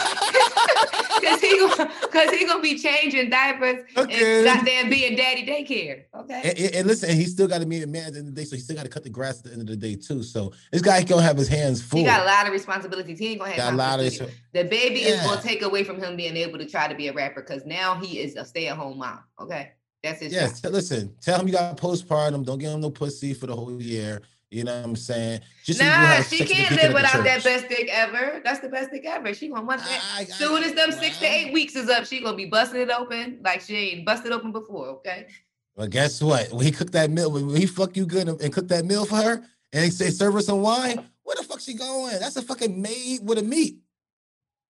Speaker 3: Cause he gonna cause he gonna be changing diapers
Speaker 2: Okay.
Speaker 3: and goddamn being daddy daycare. Okay.
Speaker 2: And, and- and listen, and he still got to be a man at the end of the day, so he still got to cut the grass at the end of the day too. So this guy gonna have his hands full.
Speaker 3: He got a lot of responsibilities. He ain't gonna have
Speaker 2: Got a lot of.
Speaker 3: The baby is gonna take away from him being able to try to be a rapper because now he is a stay-at-home mom. Okay. That's his
Speaker 2: Yes,
Speaker 3: job.
Speaker 2: listen, tell him you got postpartum. Don't give him no pussy for the whole year. You know what I'm saying? Just
Speaker 3: Nah, she can't live without that best dick ever. That's the best dick ever. She gonna want that.
Speaker 2: I- I-
Speaker 3: Soon as them six to eight weeks is up, she gonna be busting it open like she ain't busted open before. Okay.
Speaker 2: Well, guess what? When he cooked that meal, when he fuck you good and, and cook that meal for her, and he say serve her some wine, where the fuck she going? That's a fucking maid with a meat.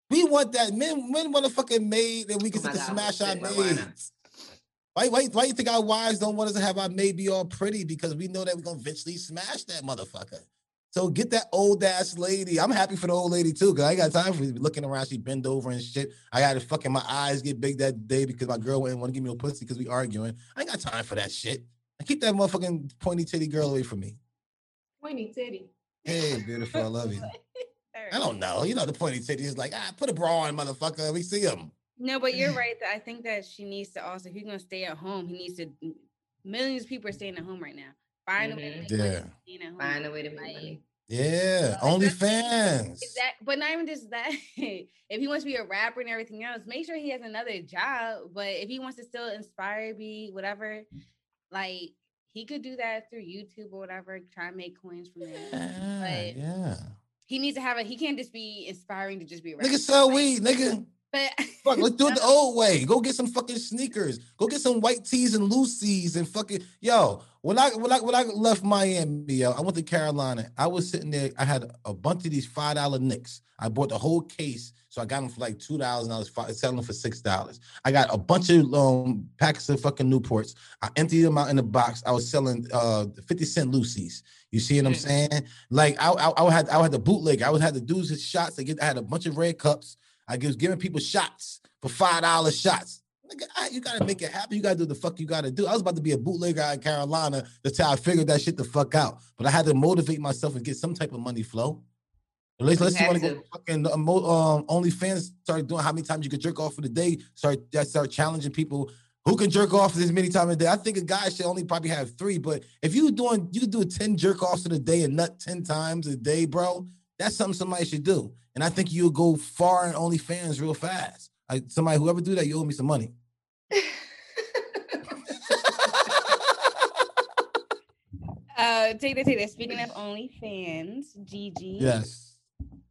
Speaker 2: We want that men. Men want a fucking maid that we can
Speaker 3: Oh my
Speaker 2: sit to smash our maids. Why, why, why you think our wives don't want us to have our maid be all pretty? Because we know that we're gonna eventually smash that motherfucker. So get that old ass lady. I'm happy for the old lady too, cause I ain't got time for you looking around. She bend over and shit. I got to fucking my eyes get big that day because my girl didn't want to give me no pussy because we arguing. I ain't got time for that shit. I keep that motherfucking pointy titty girl away from me.
Speaker 3: Pointy titty.
Speaker 2: Hey, beautiful, I love you. I don't know. You know the pointy titty is like, ah, put a bra on, motherfucker. We see him.
Speaker 4: No, but you're right. That I think that she needs to also, if he's gonna stay at home, he needs to. Millions of people are staying at home right now. Find a way to
Speaker 3: Mhm.
Speaker 4: make money
Speaker 2: Yeah.
Speaker 4: staying at.
Speaker 3: Find a way to make money.
Speaker 2: Yeah,
Speaker 4: Like, that's-
Speaker 2: OnlyFans.
Speaker 4: Is that, but not even just that. if he wants to be a rapper and everything else, make sure he has another job. But if he wants to still inspire, be whatever, like he could do that through YouTube or whatever. Try and make coins from there.
Speaker 2: Yeah,
Speaker 4: But-
Speaker 2: yeah.
Speaker 4: He needs to have a. He can't just be inspiring to just be a rapper.
Speaker 2: Nigga sell
Speaker 4: Like,
Speaker 2: weed, nigga.
Speaker 4: But
Speaker 2: Fuck, let's do it the old way. Go get some fucking sneakers. Go get some white tees and loosies and fucking yo. When I when I when I left Miami, yo, I went to Carolina. I was sitting there. I had a bunch of these five dollar nicks. I bought the whole case, so I got them for like two dollars, and I was selling them for six dollars. I got a bunch of um packs of fucking Newports. I emptied them out in the box. I was selling uh fifty cent loosies. You see what I'm
Speaker 3: Mm.
Speaker 2: saying? Like I, I I had I had the bootleg. I would have the dudes with shots. I get I had a bunch of red cups. I was giving people shots for five dollars shots. Nigga, I- you gotta make it happen. You gotta do the fuck you gotta do. I was about to be a bootlegger out in Carolina. That's how I figured that shit the fuck out. But I had to motivate myself and get some type of money flow. At least, unless you want to go fucking uh, um, OnlyFans, start doing how many times you can jerk off for the day. Start that start challenging people who can jerk off as many times a day. I think a guy should only probably have three, but if you doing you do 10 jerk offs in a day and nut 10 times a day, bro, that's something somebody should do. And I think you'll go far in OnlyFans real fast. Like somebody, whoever do that, you owe me some money.
Speaker 4: uh, take that, take that. Speaking of OnlyFans, Gigi.
Speaker 2: yes.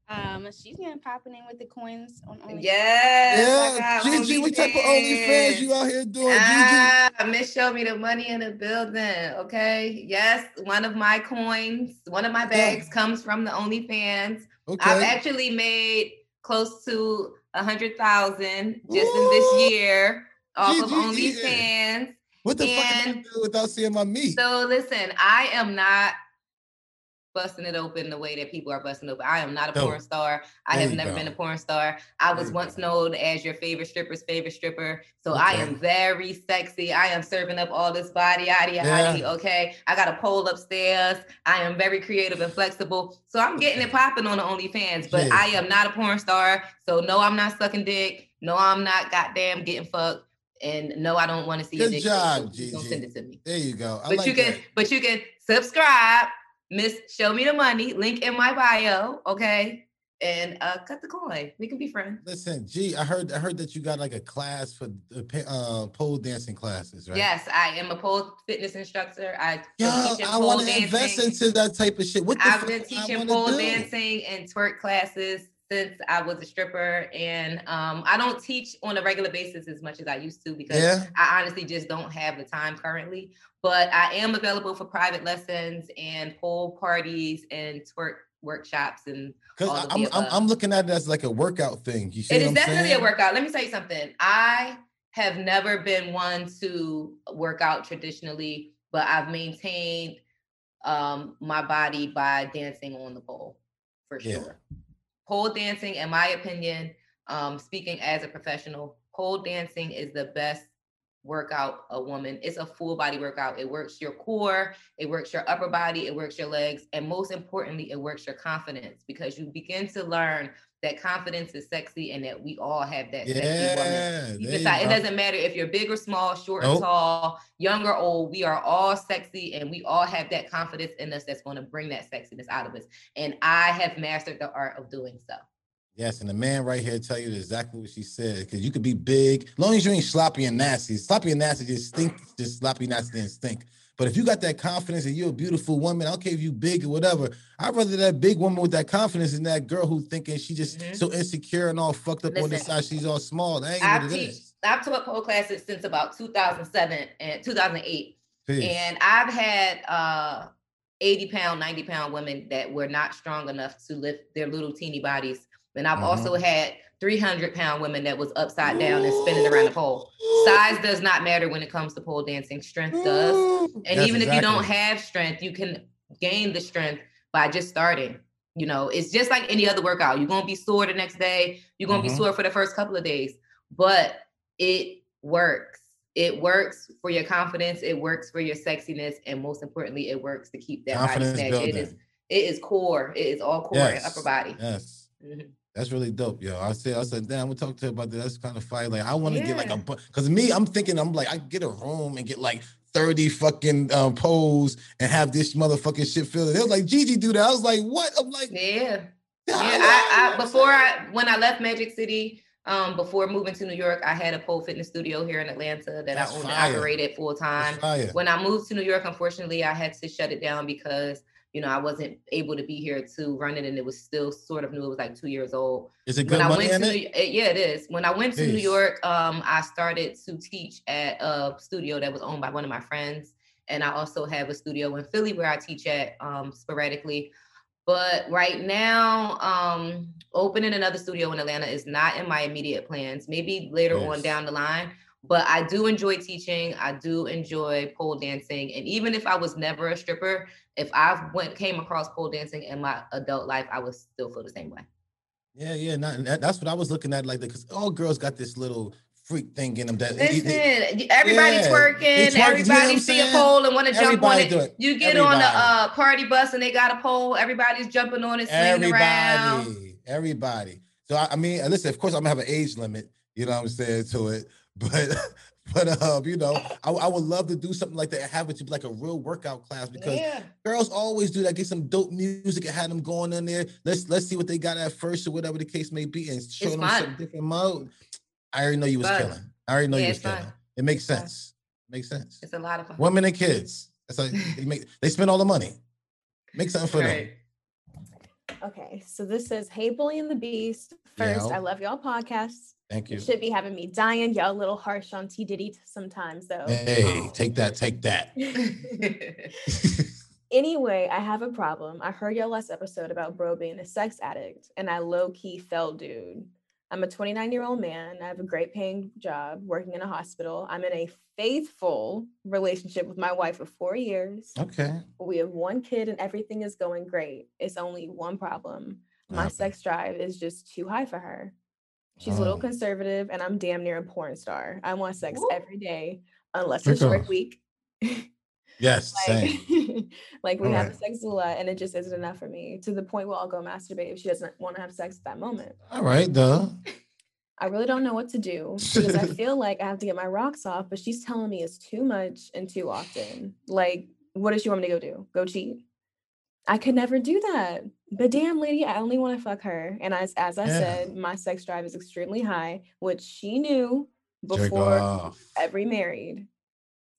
Speaker 4: Um, she's gonna popping in with the coins on OnlyFans.
Speaker 3: Yes. I
Speaker 2: Yeah,
Speaker 3: got
Speaker 2: Gigi, what type of OnlyFans you out here doing, Gigi?
Speaker 3: Ah, Miss Show Me the Money in the building. Okay. Yes, one of my coins, one of my bags comes from the OnlyFans. I've actually made close to a hundred thousand just in this year off of
Speaker 2: Gigi, yeah.
Speaker 3: OnlyFans.
Speaker 2: What the fuck can I
Speaker 3: and-
Speaker 2: do without seeing my meat?
Speaker 3: So listen, I am not busting it open the way that people are busting open. I am not a
Speaker 2: Dope.
Speaker 3: porn star. I
Speaker 2: There
Speaker 3: have never
Speaker 2: go.
Speaker 3: been a porn star. I was once known as your favorite stripper's favorite stripper. So I am very sexy. I am serving up all this body, yada yada.
Speaker 2: Yeah.
Speaker 3: Okay. I got a pole upstairs. I am very creative and flexible. So I'm getting it popping on the OnlyFans, but
Speaker 2: Yeah.
Speaker 3: I am not a porn star. So no, I'm not sucking dick. No, I'm not goddamn getting fucked. And no, I don't want to see your
Speaker 2: Good
Speaker 3: dick.
Speaker 2: job,
Speaker 3: so please don't send it to me
Speaker 2: There you go. I
Speaker 3: but
Speaker 2: like
Speaker 3: you can
Speaker 2: that.
Speaker 3: but you can subscribe miss show me the money link in my bio okay and uh, cut the coin. We can be friends.
Speaker 2: Listen, G, I heard I heard that you got like a class for the uh, pole dancing classes, right?
Speaker 3: Yes, I am a pole fitness instructor. I
Speaker 2: Yo, I want to invest into that type of shit. What the
Speaker 3: I've been teaching pole
Speaker 2: do?
Speaker 3: dancing and twerk classes since I was a stripper, and um, I don't teach on a regular basis as much as I used to because
Speaker 2: Yeah.
Speaker 3: I honestly just don't have the time currently. But I am available for private lessons and pole parties and twerk workshops and all
Speaker 2: Because I'm, I'm. I'm looking at it as like a workout thing. You see
Speaker 3: It is definitely
Speaker 2: saying?
Speaker 3: a workout. Let me tell you something. I have never been one to work out traditionally, but I've maintained um, my body by dancing on the pole for
Speaker 2: Yeah.
Speaker 3: Pole dancing, in my opinion, um, speaking as a professional, pole dancing is the best workout a woman. It's a full body workout. It works your core, it works your upper body, it works your legs, and most importantly, it works your confidence because you begin to learn that confidence is sexy and that we all have that sexy woman.
Speaker 2: Yeah.
Speaker 3: Decide it doesn't matter if you're big or small, short or tall, young or old. We are all sexy and we all have that confidence in us that's going to bring that sexiness out of us. And I have mastered the art of doing so.
Speaker 2: Yes, and the man right here tell you exactly what she said. Because you could be big, as long as you ain't sloppy and nasty. Sloppy and nasty just stink, just sloppy, nasty, and stink. But if you got that confidence and you're a beautiful woman, I don't care if you big or whatever. I'd rather that big woman with that confidence than that girl who thinking she just
Speaker 3: Mhm.
Speaker 2: so insecure and all fucked up on the side. She's all small. That ain't
Speaker 3: I've
Speaker 2: what it
Speaker 3: teach,
Speaker 2: is.
Speaker 3: I've taught pole classes since about 2007 and 2008.
Speaker 2: Peace.
Speaker 3: And I've had uh 80 pound, 90 pound women that were not strong enough to lift their little teeny bodies. And I've
Speaker 2: Mhm.
Speaker 3: also had 300 pound women that was upside down and spinning around the pole. Size does not matter when it comes to pole dancing. Strength does. And
Speaker 2: that's
Speaker 3: even if you don't have strength, you can gain the strength by just starting. You know, it's just like any other workout. You're gonna be sore the next day. You're gonna
Speaker 2: Mhm.
Speaker 3: be sore for the first couple of days, but it works. It works for your confidence. It works for your sexiness, and most importantly, it works to keep that
Speaker 2: confidence
Speaker 3: body snatched.
Speaker 2: building.
Speaker 3: It is. It is core. It is all core and upper body.
Speaker 2: Yes.
Speaker 3: Mhm.
Speaker 2: That's really dope, yo. I said, I said, damn, we'll talk to her about that. That's kind of fire. Like, I want to get like a,
Speaker 3: Yeah.
Speaker 2: because me, I'm thinking, I'm like, I get a room and get like 30 fucking um, poles and have this motherfucking shit filled. They was like, Gigi, do that. I was like, what? I'm like,
Speaker 3: Yeah.
Speaker 2: yeah,
Speaker 3: Yeah, I, I before I when I left Magic City, um, before moving to New York, I had a pole fitness studio here in Atlanta that
Speaker 2: That's
Speaker 3: I owned
Speaker 2: fire.
Speaker 3: and operated full time. When I moved to New York, unfortunately, I had to shut it down because you know I wasn't able to be here to run it, and it was still sort of new. It was like two years old.
Speaker 2: Is it
Speaker 3: When
Speaker 2: good
Speaker 3: I
Speaker 2: money
Speaker 3: went
Speaker 2: in
Speaker 3: to
Speaker 2: it?
Speaker 3: New, yeah, it is. When I went to New York, um, I started to teach at a studio that was owned by one of my friends, and I also have a studio in Philly where I teach at um, sporadically. But right now, um, opening another studio in Atlanta is not in my immediate plans. Maybe later on down the line. But I do enjoy teaching. I do enjoy pole dancing, and even if I was never a stripper, if I went came across pole dancing in my adult life, I would still feel the same way.
Speaker 2: Yeah, yeah. Not, that's what I was looking at. Like, because all girls got this little freak thing in them that
Speaker 3: Listen,
Speaker 2: they-
Speaker 3: everybody
Speaker 2: yeah, they
Speaker 3: twerking,
Speaker 2: twerk, you know
Speaker 3: everybody see a pole and want to jump on it.
Speaker 2: it.
Speaker 3: You get on
Speaker 2: a
Speaker 3: uh, party bus and they got a pole. Everybody's jumping on it, swinging around.
Speaker 2: everybody, everybody. So I, I mean, listen. Of course, I'm gonna have an age limit. You know what I'm saying to it, but but um, you know, I, I would love to do something like that. and Have it to be like a real workout class because
Speaker 3: Yeah,
Speaker 2: girls always do that. Get some dope music and have them going in there. Let's let's see what they got at first or whatever the case may be, and show
Speaker 3: It's
Speaker 2: them
Speaker 3: fun.
Speaker 2: some different mode. I already know you was
Speaker 3: Fun.
Speaker 2: killing. I already know
Speaker 3: Yeah,
Speaker 2: you was
Speaker 3: it's fun.
Speaker 2: killing. It makes
Speaker 3: Fun.
Speaker 2: sense. Makes sense.
Speaker 3: it's a lot of fun.
Speaker 2: Women and kids. That's like they make. They spend all the money. Make something for them.
Speaker 7: Okay, so this says, "Hey, Bully and the Beast. First,
Speaker 2: Yeah.
Speaker 7: I love y'all podcasts.
Speaker 2: Thank
Speaker 7: You
Speaker 2: you.
Speaker 7: should be having me dying. Y'all a little harsh on T Diddy sometimes, though.
Speaker 2: Hey, take that. Take that.
Speaker 7: Anyway, I have a problem. I heard your last episode about bro being a sex addict, and I low key fell, dude. I'm a 29 year old man. I have a great paying job working in a hospital. I'm in a faithful relationship with my wife of four years.
Speaker 2: Okay.
Speaker 7: We have one kid, and everything is going great. It's only one problem. My
Speaker 2: happened?
Speaker 7: sex drive is just too high for her. She's a little
Speaker 2: Oh.
Speaker 7: conservative, and I'm damn near a porn star. I want sex
Speaker 3: Woo.
Speaker 7: every day, unless it's work week.
Speaker 2: Yes.
Speaker 7: like,
Speaker 2: Same.
Speaker 7: like we have
Speaker 2: Alright.
Speaker 7: sex a lot, and it just isn't enough for me to the point where I'll go masturbate if she doesn't want to have sex at that moment.
Speaker 2: All right, duh.
Speaker 7: I really don't know what to do because I feel like I have to get my rocks off, but she's telling me it's too much and too often. Like, what does she want me to go do? Go cheat? I could never do that. But damn, lady, I only want to fuck her. And as as I
Speaker 2: Yeah.
Speaker 7: said, my sex drive is extremely high, which she knew before every married.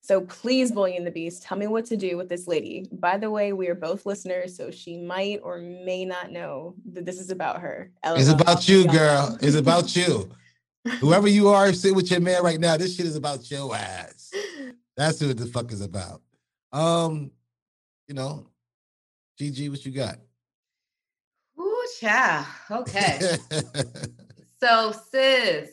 Speaker 7: So please, Bully and the Beast, tell me what to do with this lady. By the way, we are both listeners, so she might or may not know that this is about her.
Speaker 2: It's about you, girl. It's about you. Whoever you are, sit with your man right now. This shit is about your ass. That's what the fuck is about. Um, you know, Gigi, what you got?
Speaker 3: Ooh, child. Okay. So, sis,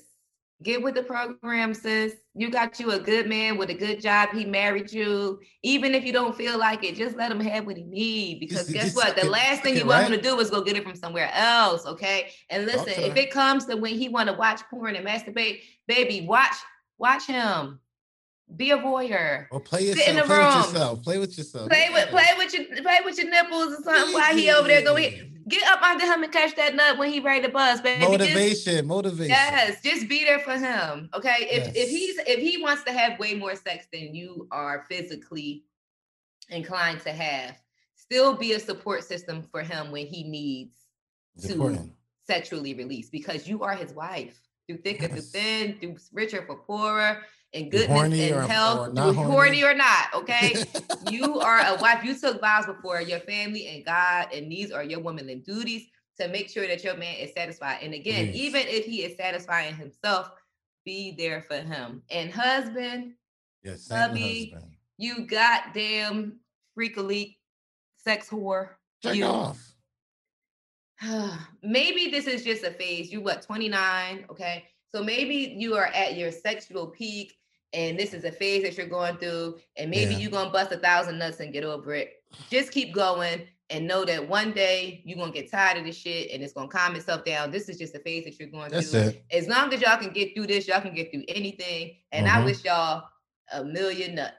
Speaker 3: get with the program, sis. You got you a good man with a good job. He married you. Even if you don't feel like it, just let him have what he need. Because
Speaker 2: Just-
Speaker 3: guess
Speaker 2: just
Speaker 3: what? The
Speaker 2: it-
Speaker 3: last thing you
Speaker 2: it,
Speaker 3: want him
Speaker 2: right?
Speaker 3: to do is go get it from somewhere else. Okay. And listen, if it comes to when he want to watch porn and masturbate, baby, watch, watch him. Be a voyeur.
Speaker 2: or play yourself.
Speaker 3: Sit in the
Speaker 2: Play with
Speaker 3: room.
Speaker 2: yourself. Play with yourself.
Speaker 3: Play with play with your play with your nipples or something while he over there going. Get up under him and catch that nut when he ready to buzz, baby. Just-
Speaker 2: Motivation, motivation.
Speaker 3: Yes, just be there for him. Okay. If if he's if he wants to have way more sex than you are physically inclined to have, still be a support system for him when he needs to sexually release because you are his wife. Through thick or through thin, through richer for poorer, and goodness and health,
Speaker 2: or horny.
Speaker 3: horny or not. Okay. you are a wife. You took vows before your family and God, and these are your womanly duties to make sure that your man is satisfied. And again,
Speaker 2: Yes.
Speaker 3: even if he is satisfying himself, be there for him. And husband,
Speaker 2: yes,
Speaker 3: hubby,
Speaker 2: husband.
Speaker 3: you goddamn freakily sex whore.
Speaker 2: Jerk
Speaker 3: you.
Speaker 2: off.
Speaker 3: maybe this is just a phase. You what 29, okay? So maybe you are at your sexual peak and this is a phase that you're going through and maybe
Speaker 2: Yeah.
Speaker 3: you're going to bust a thousand nuts and get over it. Just keep going and know that one day you're going to get tired of this shit and it's going to calm itself down. This is just a phase that you're going
Speaker 2: That's
Speaker 3: through.
Speaker 2: it.
Speaker 3: As long as y'all can get through this, y'all can get through anything. And I
Speaker 2: Mhm.
Speaker 3: wish y'all a million nuts,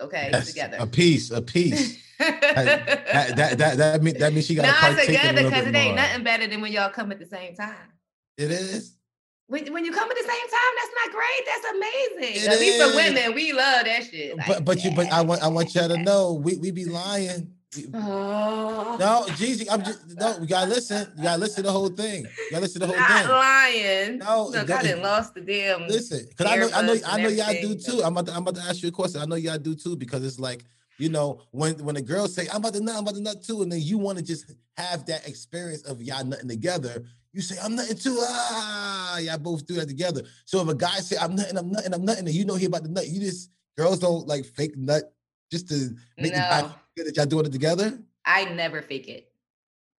Speaker 3: okay,
Speaker 2: Yes,
Speaker 3: together.
Speaker 2: A piece, a piece. that, that, that, that, mean, that means she got partake
Speaker 3: together because it ain't
Speaker 2: more.
Speaker 3: nothing better than when y'all come at the same time.
Speaker 2: It is.
Speaker 3: When, when you come at the same time, that's not great. That's amazing.
Speaker 2: It
Speaker 3: At least for women, we love that shit.
Speaker 2: but
Speaker 3: Like,
Speaker 2: but you but I want I want y'all to know we, we be lying.
Speaker 3: Oh.
Speaker 2: No, Gigi, I'm just no. We gotta listen. You gotta listen to the whole thing. You gotta listen to the whole
Speaker 3: not
Speaker 2: thing.
Speaker 3: lying.
Speaker 2: No,
Speaker 3: Look,
Speaker 2: that-
Speaker 3: I done lost the damn.
Speaker 2: Listen, because I know I know I know y'all do too. I'm about to, I'm about to ask you a question. I know y'all do too because it's like you know when when a girl say I'm about to nut, I'm about to nut too, and then you want to just have that experience of y'all nutting together. You say I'm nutting too. Ah, y'all both do that together. So if a guy say I'm nutting, I'm nutting, I'm nutting, and you know he about to nut, you just girls don't like fake nut just to make the guy
Speaker 3: No,
Speaker 2: feel that y'all doing it together.
Speaker 3: I never fake it.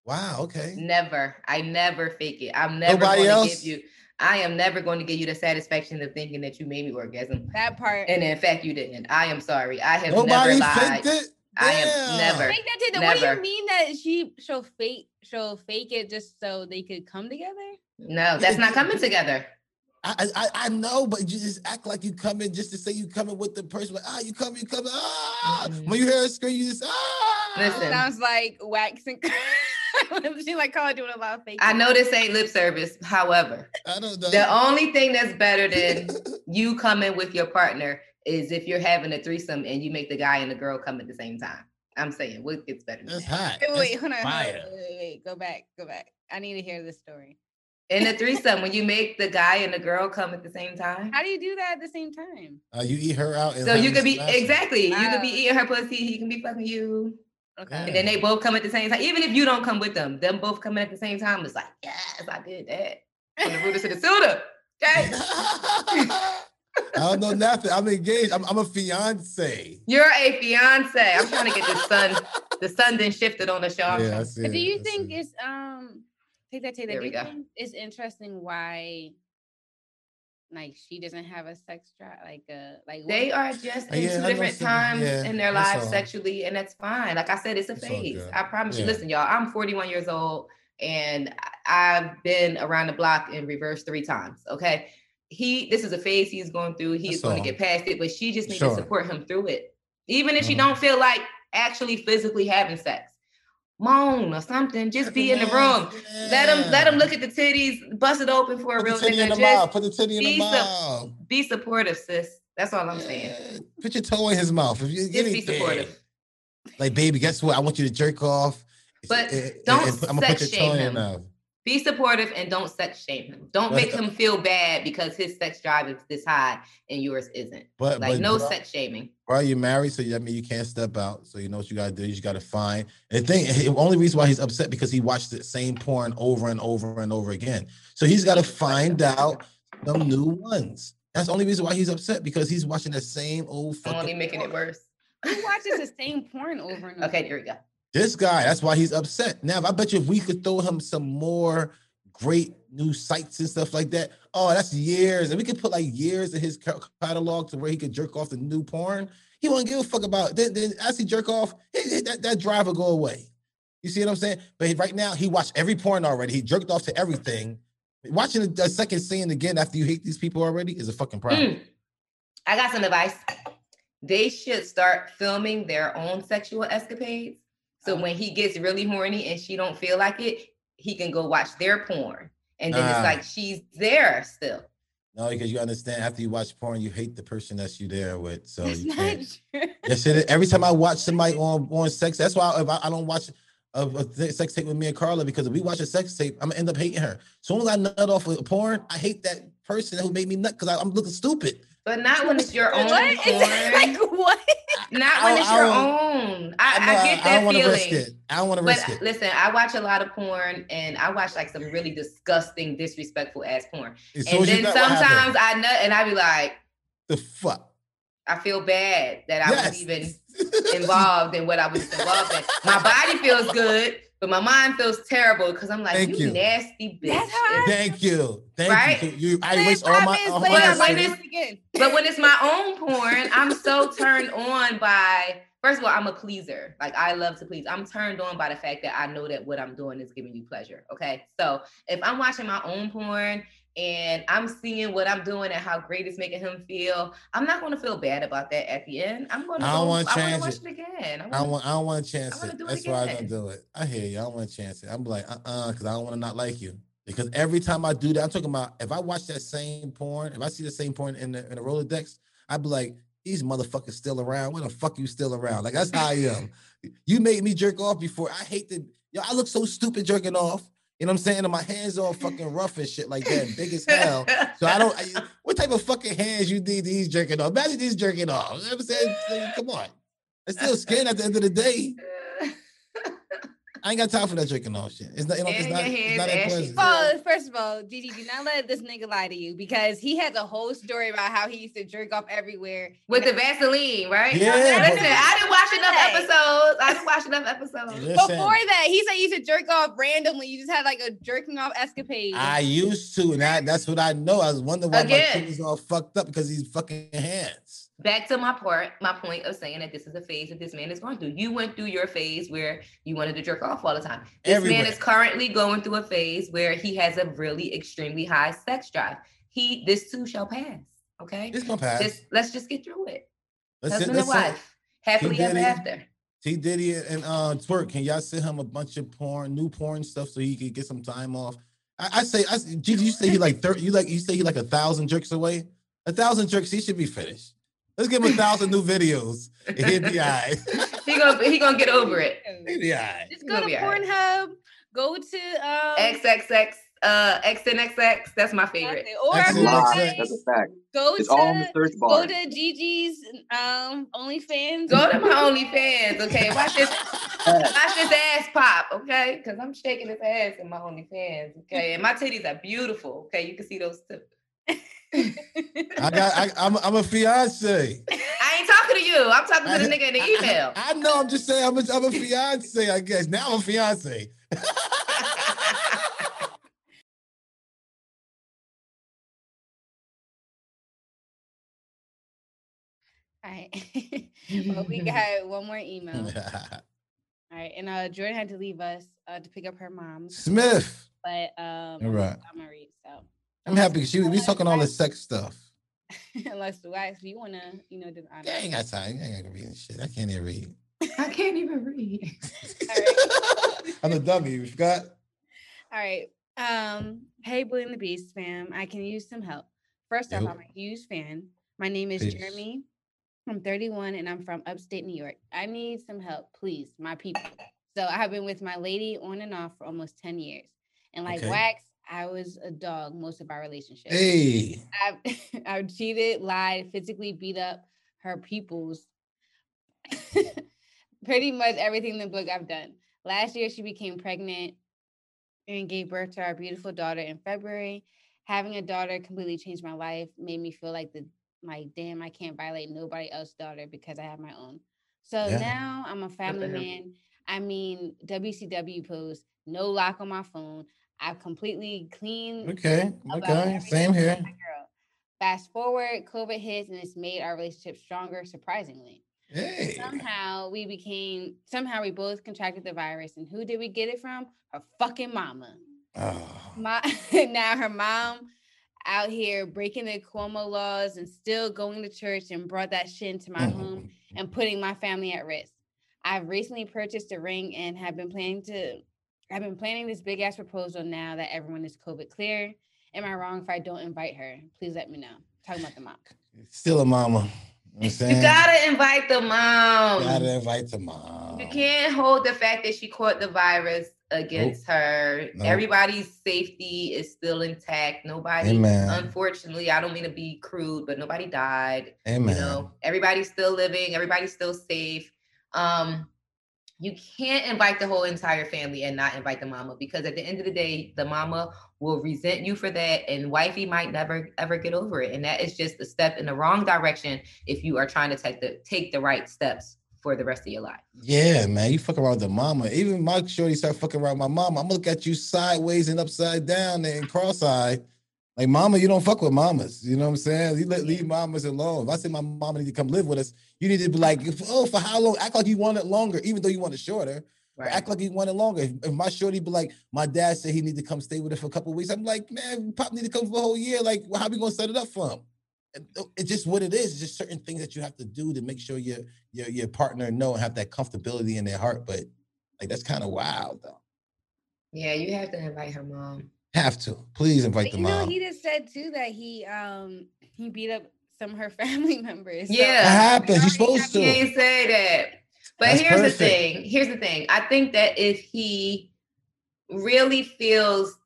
Speaker 2: Wow. Okay.
Speaker 3: Never. I never fake it. I'm never
Speaker 2: Nobody
Speaker 3: going to
Speaker 2: else?
Speaker 3: give you. I am never going to give you the satisfaction of thinking that you made me orgasm,
Speaker 4: That part.
Speaker 3: and in fact, you didn't. I am sorry. I have
Speaker 2: Nobody
Speaker 3: never lied.
Speaker 2: faked it.
Speaker 3: I am never.
Speaker 4: Fake that too. What do you mean that she she'll fake she'll fake it just so they could come together?
Speaker 3: No, that's not coming together.
Speaker 2: I, I I know, but you just act like you coming just to say you coming with the person. Like, ah, you coming, you coming. Ah,
Speaker 3: Mhm.
Speaker 2: when you hear a scream, you just ah.
Speaker 3: Listen.
Speaker 4: Sounds like wax and she like call doing a lot of fake.
Speaker 3: I know this ain't lip service. However,
Speaker 2: I don't know.
Speaker 3: the only thing that's better than you coming with your partner is if you're having a threesome and you make the guy and the girl come at the same time. I'm saying what gets better than
Speaker 2: That's hot.
Speaker 4: Wait, wait, hold on, hold on,
Speaker 2: fire.
Speaker 4: wait, wait, wait, go back, go back. I need to hear this story.
Speaker 3: In a threesome, when you make the guy and the girl come at the same time.
Speaker 4: How do you do that at the same time?
Speaker 2: Uh, you eat her out.
Speaker 3: So you could be
Speaker 2: smash her.
Speaker 3: exactly, you could be eating her pussy, he can be fucking you,
Speaker 4: Okay.
Speaker 3: and then they both come at the same time. Even if you don't come with them, them both coming at the same time. It's like, yes, I did that. From the rooter to the suitor. Okay.
Speaker 2: I don't know nothing. I'm engaged. I'm, I'm a fiance.
Speaker 3: You're a fiance. I'm trying to get the sun. The sun then shifted on the show.
Speaker 2: Yeah, I see.
Speaker 4: Do
Speaker 2: it,
Speaker 4: you
Speaker 2: I
Speaker 4: think
Speaker 2: see.
Speaker 4: it's um take that take that?
Speaker 3: There
Speaker 4: Do
Speaker 3: we
Speaker 4: you
Speaker 3: go.
Speaker 4: think it's interesting why like she doesn't have a sex drive like uh like what-
Speaker 3: They are just
Speaker 2: Uh,
Speaker 3: in
Speaker 2: yeah,
Speaker 3: two different
Speaker 2: some-
Speaker 3: times
Speaker 2: yeah,
Speaker 3: in their lives
Speaker 2: all.
Speaker 3: sexually, and that's fine. Like I said, it's a
Speaker 2: It's
Speaker 3: phase. I promise you. Listen, y'all, I'm 41 years old, and I've been around the block in reverse three times. Okay, he this is a phase he's going through. He's
Speaker 2: That's
Speaker 3: going to get past it, but she just needs
Speaker 2: Sure.
Speaker 3: to support him through it, even if she
Speaker 2: Mhm.
Speaker 3: don't feel like actually physically having sex. Moan or something. Just be in the room. Let him let him look at the titties, bust it open for a
Speaker 2: Put the
Speaker 3: real nigga.
Speaker 2: mouth.
Speaker 3: Just
Speaker 2: Put the titty in the
Speaker 3: be
Speaker 2: mouth.
Speaker 3: be supportive, sis. That's all I'm saying.
Speaker 2: Yeah, Put your toe in his mouth. If you
Speaker 3: Just be
Speaker 2: anything.
Speaker 3: supportive.
Speaker 2: Like, baby, guess what? I want you to jerk off
Speaker 3: But
Speaker 2: and-
Speaker 3: don't
Speaker 2: and I'ma put
Speaker 3: sex
Speaker 2: your
Speaker 3: shame
Speaker 2: in
Speaker 3: him.
Speaker 2: your mouth.
Speaker 3: Be supportive and don't sex shame him. Don't make him feel bad because his sex drive is this high and yours isn't.
Speaker 2: But
Speaker 3: Like
Speaker 2: but
Speaker 3: no
Speaker 2: bro,
Speaker 3: sex shaming.
Speaker 2: bro, you're married, so I mean you can't step out. So you know what you gotta do. You just gotta find. And the thing, the only reason why he's upset because he watched the same porn over and over and over again. So he's got to find out some new ones. That's the only reason why he's upset because he's watching the same old
Speaker 3: I'm only
Speaker 2: fucking.
Speaker 3: making it worse.
Speaker 4: Who watches the same porn over and over?
Speaker 3: Okay, here we go.
Speaker 2: This guy, that's why he's upset. Now, I bet you if we could throw him some more great new sites and stuff like that, oh, that's years. And we could put like years in his catalog to where he could jerk off the new porn. He won't give a fuck about. Then, then as he jerk off, that, that drive will go away. You see what I'm saying? But right now, he watched every porn already. He jerked off to everything. Watching the second scene again after you hate these people already is a fucking problem.
Speaker 3: Mm. I got some advice. They should start filming their own sexual escapades. So
Speaker 2: Uh-huh.
Speaker 3: when he gets really horny and she don't feel like it, he can go watch their porn. And then
Speaker 2: Ah.
Speaker 3: it's like she's there still.
Speaker 2: No, because you understand after you watch porn, you hate the person that's you there with. So
Speaker 4: That's
Speaker 2: you
Speaker 4: not
Speaker 2: can't.
Speaker 4: true.
Speaker 2: Yes. Every time I watch somebody on on sex, that's why if I, I don't watch a, a sex tape with me and Carla because if we watch a sex tape, I'm gonna end up hating her. As soon as I nut off with porn, I hate that person who made me nut because I'm looking stupid.
Speaker 3: But not when it's your own
Speaker 4: What?
Speaker 3: porn.
Speaker 4: Is like what?
Speaker 3: not
Speaker 2: I-
Speaker 3: when it's
Speaker 2: I
Speaker 3: your
Speaker 2: don't-
Speaker 3: own. I, I,
Speaker 2: know
Speaker 3: get
Speaker 2: I
Speaker 3: that
Speaker 2: don't want risk
Speaker 3: feeling.
Speaker 2: it. I don't want to
Speaker 3: But
Speaker 2: risk it.
Speaker 3: listen, I watch a lot of porn and I watch like some really disgusting, disrespectful ass porn.
Speaker 2: As soon
Speaker 3: And then
Speaker 2: nut, what happens?
Speaker 3: sometimes I nut and I be like,
Speaker 2: the fuck.
Speaker 3: I feel bad that I
Speaker 2: Yes.
Speaker 3: was even involved in what I was involved in. My body feels good, but my mind feels terrible because I'm like,
Speaker 2: Thank
Speaker 3: you,
Speaker 2: you.
Speaker 3: nasty bitch.
Speaker 4: That's how
Speaker 2: Thank you. Thank
Speaker 3: Right?
Speaker 2: you. You, I
Speaker 4: Then
Speaker 2: waste all my.
Speaker 4: minutes
Speaker 2: all my
Speaker 3: But when it's-
Speaker 4: "Do it again.
Speaker 3: but when it's my own porn, I'm so turned on by first of all, I'm a pleaser. Like I love to please. I'm turned on by the fact that I know that what I'm doing is giving you pleasure. Okay. So if I'm watching my own porn and I'm seeing what I'm doing and how great it's making him feel, I'm not going to feel bad about that at the end. I'm going to
Speaker 2: I don't
Speaker 3: I wanna
Speaker 2: change
Speaker 3: watch
Speaker 2: it.
Speaker 3: it again. I
Speaker 2: I
Speaker 3: wanna-
Speaker 2: don't want. I don't want to chance
Speaker 3: I
Speaker 2: it.
Speaker 3: do it
Speaker 2: That's why I don't do it. I hear you. I don't want to chance it. I'm like, uh, uh because I don't want to not like you. Because every time I do that, I'm talking about if I watch that same porn, if I see the same porn in the in the Rolodex, I'd be like, these motherfuckers still around. Where the fuck you still around? Like that's how I am. You made me jerk off before. I hate that. Yo, I look so stupid jerking off. You know what I'm saying? And my hands are all fucking rough and shit like that, big as hell. So I don't. I, what type of fucking hands you need these jerking off? Imagine these jerking off. You know what I'm saying? Come on. It's still skin at the end of the day. I ain't got time for that jerking off shit. It's not. You know, it's not. It's not that
Speaker 3: ashy.
Speaker 2: pleasant.
Speaker 4: Well, first of all, Gigi, do not let this nigga lie to you because he has a whole story about how he used to jerk off everywhere.
Speaker 3: With the Vaseline, right?
Speaker 2: Yeah,
Speaker 3: Listen,
Speaker 2: but-
Speaker 3: I didn't watch enough episodes. I didn't watch enough episodes.
Speaker 2: Listen,
Speaker 4: Before that, he said he used to jerk off randomly. You just had like a jerking off escapade.
Speaker 2: I used to, and I, that's what I know. I was wondering why my
Speaker 3: Again.
Speaker 2: kid was all fucked up because these fucking hands.
Speaker 3: Back to my part, my point of saying that this is a phase that this man is going through. You went through your phase where you wanted to jerk off all the time. This
Speaker 2: Everywhere.
Speaker 3: man is currently going through a phase where he has a really extremely high sex drive. He, this too shall pass. Okay,
Speaker 2: It's gonna pass.
Speaker 3: just let's just get through it.
Speaker 2: Let's
Speaker 3: Husband and
Speaker 2: let's
Speaker 3: wife, happily
Speaker 2: He
Speaker 3: ever
Speaker 2: did it.
Speaker 3: after.
Speaker 2: T Diddy and uh Twerk, can y'all send him a bunch of porn, new porn stuff so he could get some time off? I, I say, I Gigi, you say he like thirty, you like you say he like a thousand jerks away? A thousand jerks, he should be finished. Let's give him a thousand new videos. and He'll be all right.
Speaker 3: He gonna he gonna get over it.
Speaker 2: He'll be all right.
Speaker 4: Just go
Speaker 3: gonna
Speaker 4: to
Speaker 3: be all right.
Speaker 4: Pornhub. Go to um,
Speaker 3: XXX, uh, XNXX. That's my favorite.
Speaker 4: Or
Speaker 2: That's
Speaker 4: go to-
Speaker 8: That's a fact.
Speaker 4: go
Speaker 8: It's
Speaker 4: to
Speaker 8: all in the search
Speaker 4: go to Gigi's um OnlyFans.
Speaker 3: Go to my OnlyFans, okay? Watch this. Watch this ass pop, okay? Because I'm shaking this ass in my OnlyFans, okay? And my titties are beautiful, okay? You can see those too.
Speaker 2: I got I, I'm I'm a fiance.
Speaker 3: I ain't talking to you. I'm talking to the nigga in the email.
Speaker 2: I, I know, I'm just saying I'm a, I'm a fiance, I guess. Now I'm a fiance.
Speaker 4: All right. well, we got one more email. All right, and uh Jordan had to leave us uh to pick up her mom,
Speaker 2: Smith.
Speaker 4: but um
Speaker 2: All right.
Speaker 4: I'm gonna read so.
Speaker 2: I'm happy because she we was talking all this sex stuff.
Speaker 4: Unless Wax, you wanna, you know, do the.
Speaker 2: I ain't got time. I ain't gonna read shit. I can't even read.
Speaker 3: I can't even read.
Speaker 2: I'm a dummy. You forgot?
Speaker 4: All right. Um, hey Bully and the Beast fam, I can use some help. First off,
Speaker 2: Yo.
Speaker 4: I'm a huge fan. My name is
Speaker 2: Peace.
Speaker 4: Jeremy. I'm 31 and I'm from upstate New York. I need some help, please, my people. So I have been with my lady on and off for almost 10 years. And like
Speaker 2: Okay.
Speaker 4: Wax, I was a dog most of our relationship.
Speaker 2: Hey,
Speaker 4: I've, I've cheated, lied, physically beat up her peoples. Pretty much everything in the book I've done. Last year, she became pregnant and gave birth to our beautiful daughter in February. Having a daughter completely changed my life, made me feel like the like, damn, I can't violate nobody else's daughter because I have my own. So
Speaker 2: Yeah.
Speaker 4: now I'm a family man. I mean, WCW post, no lock on my phone. I've completely cleaned
Speaker 2: okay, okay, same here.
Speaker 4: with my girl. Fast forward, COVID hits and it's made our relationship stronger, surprisingly.
Speaker 2: Hey,
Speaker 4: Somehow we became, somehow we both contracted the virus. And who did we get it from? Her fucking mama.
Speaker 2: oh,
Speaker 4: My, now her mom out here breaking the Cuomo laws and still going to church and brought that shit into my home mm-hmm. and putting my family at risk. I've recently purchased a ring and have been planning to I've been planning this big ass proposal now that everyone is COVID clear. Am I wrong if I don't invite her? Please let me know. Talking about the mom.
Speaker 2: still a mama. You know what I'm?
Speaker 3: You gotta invite the mom.
Speaker 2: You Gotta invite the mom.
Speaker 3: You can't hold the fact that she caught the virus against her.
Speaker 2: Nope.
Speaker 3: Everybody's safety is still intact. Nobody,
Speaker 2: Amen.
Speaker 3: unfortunately, I don't mean to be crude, but nobody died.
Speaker 2: Amen.
Speaker 3: You know, everybody's still living, everybody's still safe. Um, you can't invite the whole entire family and not invite the mama because at the end of the day, the mama will resent you for that, and wifey might never ever get over it. And that is just a step in the wrong direction if you are trying to take the take the right steps for the rest of your life.
Speaker 2: Yeah, man, you fuck around the mama. Even my shorty start fucking around my mama. I'm gonna look at you sideways and upside down and cross-eyed. Like, mama, you don't fuck with mamas. You know what I'm saying? You let leave mamas alone. If I say my mama need to come live with us, you need to be like, oh, for how long? Act like you want it longer, even though you want it shorter.
Speaker 3: Right.
Speaker 2: Act like you want it longer. If, if my shorty be like, my dad said he need to come stay with us for a couple of weeks, I'm like, man, pop need to come for a whole year. Like, well, how we gonna set it up for him? Uh, It's just what it is. It's just certain things that you have to do to make sure your your your partner know and have that comfortability in their heart. But like that's kind of wild though.
Speaker 3: Yeah, you have to invite her mom.
Speaker 2: Have to please invite
Speaker 4: But
Speaker 2: the
Speaker 4: you know,
Speaker 2: mom.
Speaker 4: he just said too that he um he beat up some of her family members. So-
Speaker 3: Yeah.
Speaker 2: That happens. You're
Speaker 4: already
Speaker 2: supposed
Speaker 3: He
Speaker 2: to.
Speaker 3: ain't say that. But
Speaker 2: That's
Speaker 3: here's
Speaker 2: perfect.
Speaker 3: the thing. Here's the thing. I think that if he really feels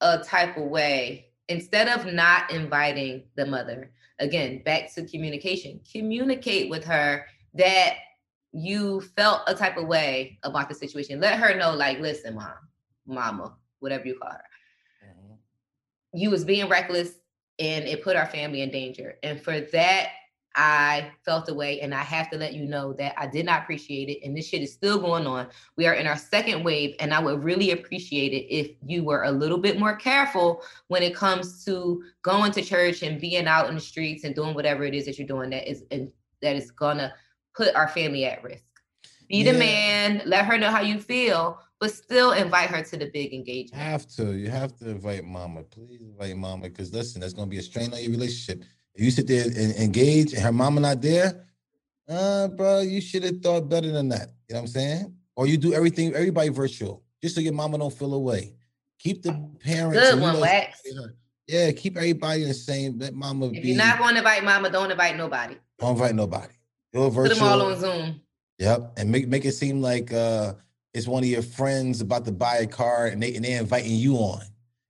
Speaker 3: a type of way, instead of not inviting the mother, again, back to communication, communicate with her that you felt a type of way about the situation. Let her know, like, listen, mom, mama, whatever you call her. You was being reckless and it put our family in danger. And for that, I felt away and I have to let you know that I did not appreciate it. And this shit is still going on. We are in our second wave, and I would really appreciate it if you were a little bit more careful when it comes to going to church and being out in the streets and doing whatever it is that you're doing that is and that is gonna put our family at risk. Be the man, let her know how you feel, but still invite her to the big engagement.
Speaker 2: Have to. You have to invite mama. Please invite mama. Because listen, that's gonna be a strain on your relationship. If you sit there and engage and her mama not there, uh, bro, you should have thought better than that. You know what I'm saying? Or you do everything, everybody virtual, just so your mama don't feel away. Keep the parents.
Speaker 3: Good one, Wax.
Speaker 2: Yeah, keep everybody the same. Let mama
Speaker 3: If
Speaker 2: be.
Speaker 3: you're not going to invite mama, don't invite nobody.
Speaker 2: don't invite nobody. Go
Speaker 3: Put
Speaker 2: virtual.
Speaker 3: them all on Zoom.
Speaker 2: Yep, and make make it seem like uh it's one of your friends about to buy a car and they and they inviting you on,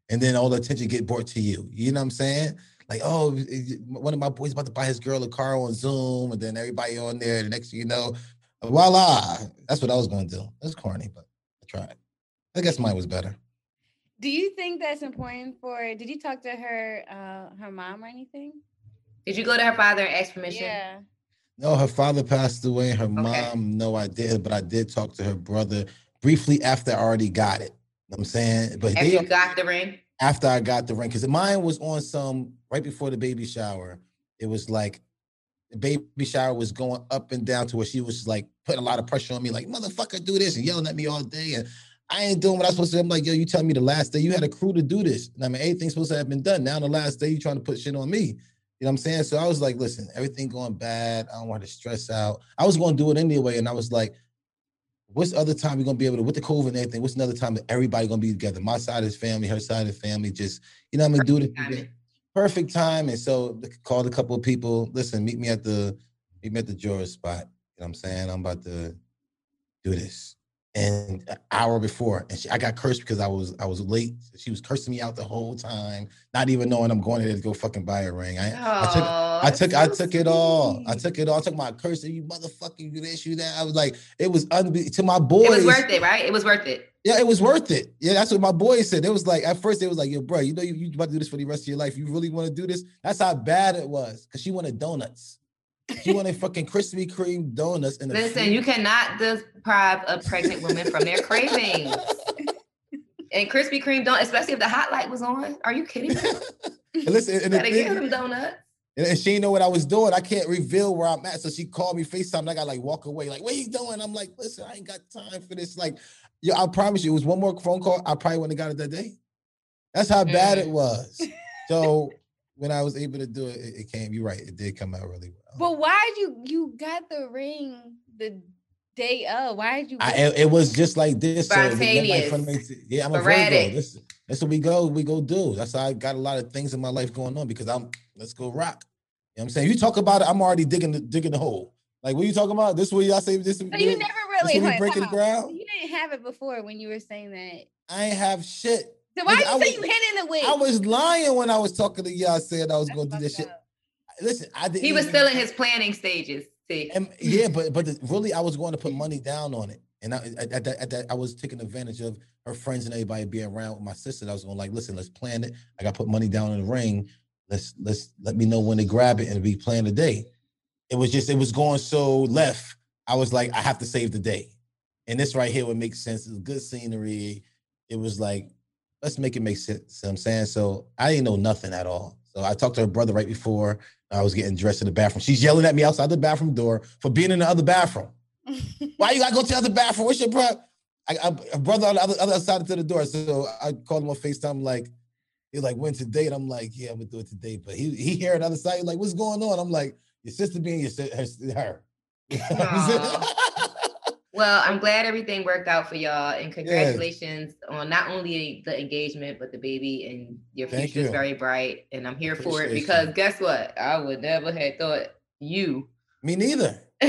Speaker 2: and then all the attention get brought to you. You know what I'm saying? Like, oh, one of my boys about to buy his girl a car on Zoom, and then everybody on there. The next thing you know, voila! That's what I was going to do. That's corny, but I tried. I guess mine was better.
Speaker 4: Do you think that's important for? Did you talk to her, uh, her mom or anything?
Speaker 3: Did you go to her father and ask permission?
Speaker 4: Yeah.
Speaker 2: No, her father passed away. Her mom, no, I did, but I did talk to her brother briefly after I already got it. You know what I'm saying, but
Speaker 3: Have
Speaker 2: they
Speaker 3: you got the ring?
Speaker 2: after I got the ring, because mine was on some right before the baby shower. It was like the baby shower was going up and down to where she was like putting a lot of pressure on me, like motherfucker, do this and yelling at me all day. And I ain't doing what I'm supposed to. do. I'm like, yo, you telling me the last day you had a crew to do this. And I mean, everything's supposed to have been done. Now the last day you trying to put shit on me. You know what I'm saying? So I was like, listen, everything going bad. I don't want to stress out. I was going to do it anyway. And I was like, what's other time we're gonna be able to with the COVID and everything? What's another time that everybody gonna be together? My side of his family, her side of the family, just you know what I mean, do it
Speaker 3: timing.
Speaker 2: perfect time. And so called a couple of people. Listen, meet me at the meet me at the George spot. You know what I'm saying? I'm about to do this. And an hour before, and she, I got cursed because I was I was late. She was cursing me out the whole time, not even knowing I'm going there to go fucking buy a ring. I, I took I took
Speaker 3: that's
Speaker 2: I
Speaker 3: so
Speaker 2: took it all. I took it all. I took my curse. You motherfucker, you this, you that. I was like, it was unbe- to my boys.
Speaker 3: It was worth it, right? It was worth it.
Speaker 2: Yeah, it was worth it. Yeah, that's what my boys said. It was like at first it was like, yo, bro, you know you, you about to do this for the rest of your life. You really want to do this? That's how bad it was. Cause she wanted donuts. She wanted fucking Krispy Kreme donuts a
Speaker 3: Listen, you cannot deprive a pregnant woman from their cravings. And Krispy Kreme don't, especially if the hot light was on. Are you kidding me?
Speaker 2: And listen, and,
Speaker 3: give
Speaker 2: thing-
Speaker 3: them donuts.
Speaker 2: and- she didn't know what I was doing. I can't reveal where I'm at. So she called me FaceTime. And I got like walk away, like, what are you doing? I'm like, listen, I ain't got time for this. Like, yo, I promise you, it was one more phone call. I probably wouldn't have got it that day. That's how bad it
Speaker 3: Mm.
Speaker 2: was. So when I was able to do it, it, it came. You're right. It did come out really well.
Speaker 4: But why did you you got the ring the day of? Why did you?
Speaker 2: I, it, it was just like this. so
Speaker 3: Spontaneous.
Speaker 2: finna make yeah, I'm a. Virgo. This, that's what we go. We go do. That's how I got a lot of things in my life going on because I'm. Let's go rock. You know what I'm saying? You talk about it. I'm already digging the digging the hole. Like what you talking about? This way y'all say this.
Speaker 4: So you
Speaker 2: this-
Speaker 4: never really hold
Speaker 2: breaking the ground?
Speaker 4: You didn't have it before when you were saying that.
Speaker 2: I ain't have shit.
Speaker 4: So why
Speaker 2: Nigga,
Speaker 4: did
Speaker 2: I
Speaker 4: you say
Speaker 2: was-
Speaker 4: you hid in the wig?
Speaker 2: I was lying when I was talking to y'all. Said I was going to do this
Speaker 4: Fucked
Speaker 2: shit.
Speaker 4: up.
Speaker 2: Listen, I didn't.
Speaker 3: He was
Speaker 2: even-
Speaker 3: still in his planning stages. See,
Speaker 2: And yeah, but but the, really, I was going to put money down on it, and I, at, at, that, at that, I was taking advantage of her friends and everybody being around with my sister. I was going like, listen, let's plan it. I got to put money down in the ring. Let's let's let me know when to grab it and be playing the day. It was just it was going so left. I was like, I have to save the day, and this right here would make sense. It's good scenery. It was like, let's make it make sense. You know I'm saying so. I didn't know nothing at all. So I talked to her brother right before I was getting dressed in the bathroom. She's yelling at me outside the bathroom door for being in the other bathroom. Why you gotta go to the other bathroom? What's your problem? I, I, a brother on the other, other side to the door. So I called him on FaceTime, like, he's like, when today? And I'm like, yeah, I'm gonna do it today. But he he here on the other side, like, what's going on? I'm like, your sister being your her. her.
Speaker 3: well, I'm glad everything worked out for y'all, and congratulations on not only the engagement but the baby. And your future is very bright, and I'm here for it
Speaker 2: Appreciate you.
Speaker 3: because guess what? I would never have thought you.
Speaker 2: Me neither.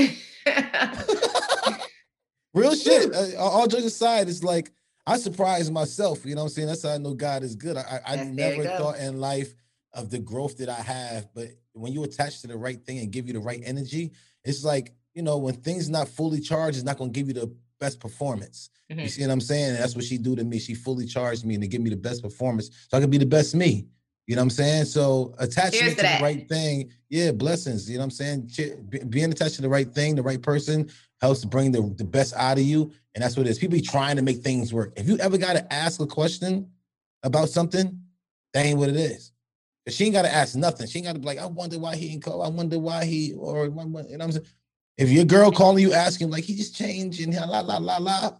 Speaker 2: Real shit. Uh, all jokes aside, it's like I surprised myself. You know what I'm saying? That's how I know God is good. I, I, I
Speaker 3: you
Speaker 2: never thought in life of the growth that I have, but when you attach to the right thing and give you the right energy, it's like you know when things not fully charged, it's not going to give you the best performance. You
Speaker 3: Mhm.
Speaker 2: see what I'm saying? And that's what she do to me. She fully charged me and to give me the best performance, so I can be the best me. You know what I'm saying? So attachment to,
Speaker 3: to
Speaker 2: the right thing, yeah, blessings. You know what I'm saying? Being attached to the right thing, the right person helps bring the, the best out of you. And that's what it is. People be trying to make things work. If you ever got to ask a question about something, that ain't what it is. She ain't got to ask nothing. She ain't got to be like, I wonder why he ain't call. I wonder why he, or, you know what I'm saying? If your girl calling you asking, like, he just changed and la, la, la, la.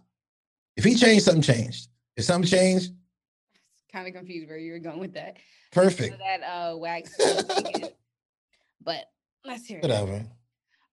Speaker 2: If he changed, something changed. If something changed,
Speaker 4: kind of confused where you were going with that.
Speaker 2: perfect.
Speaker 4: That uh wax. but let's hear it.
Speaker 2: Whatever.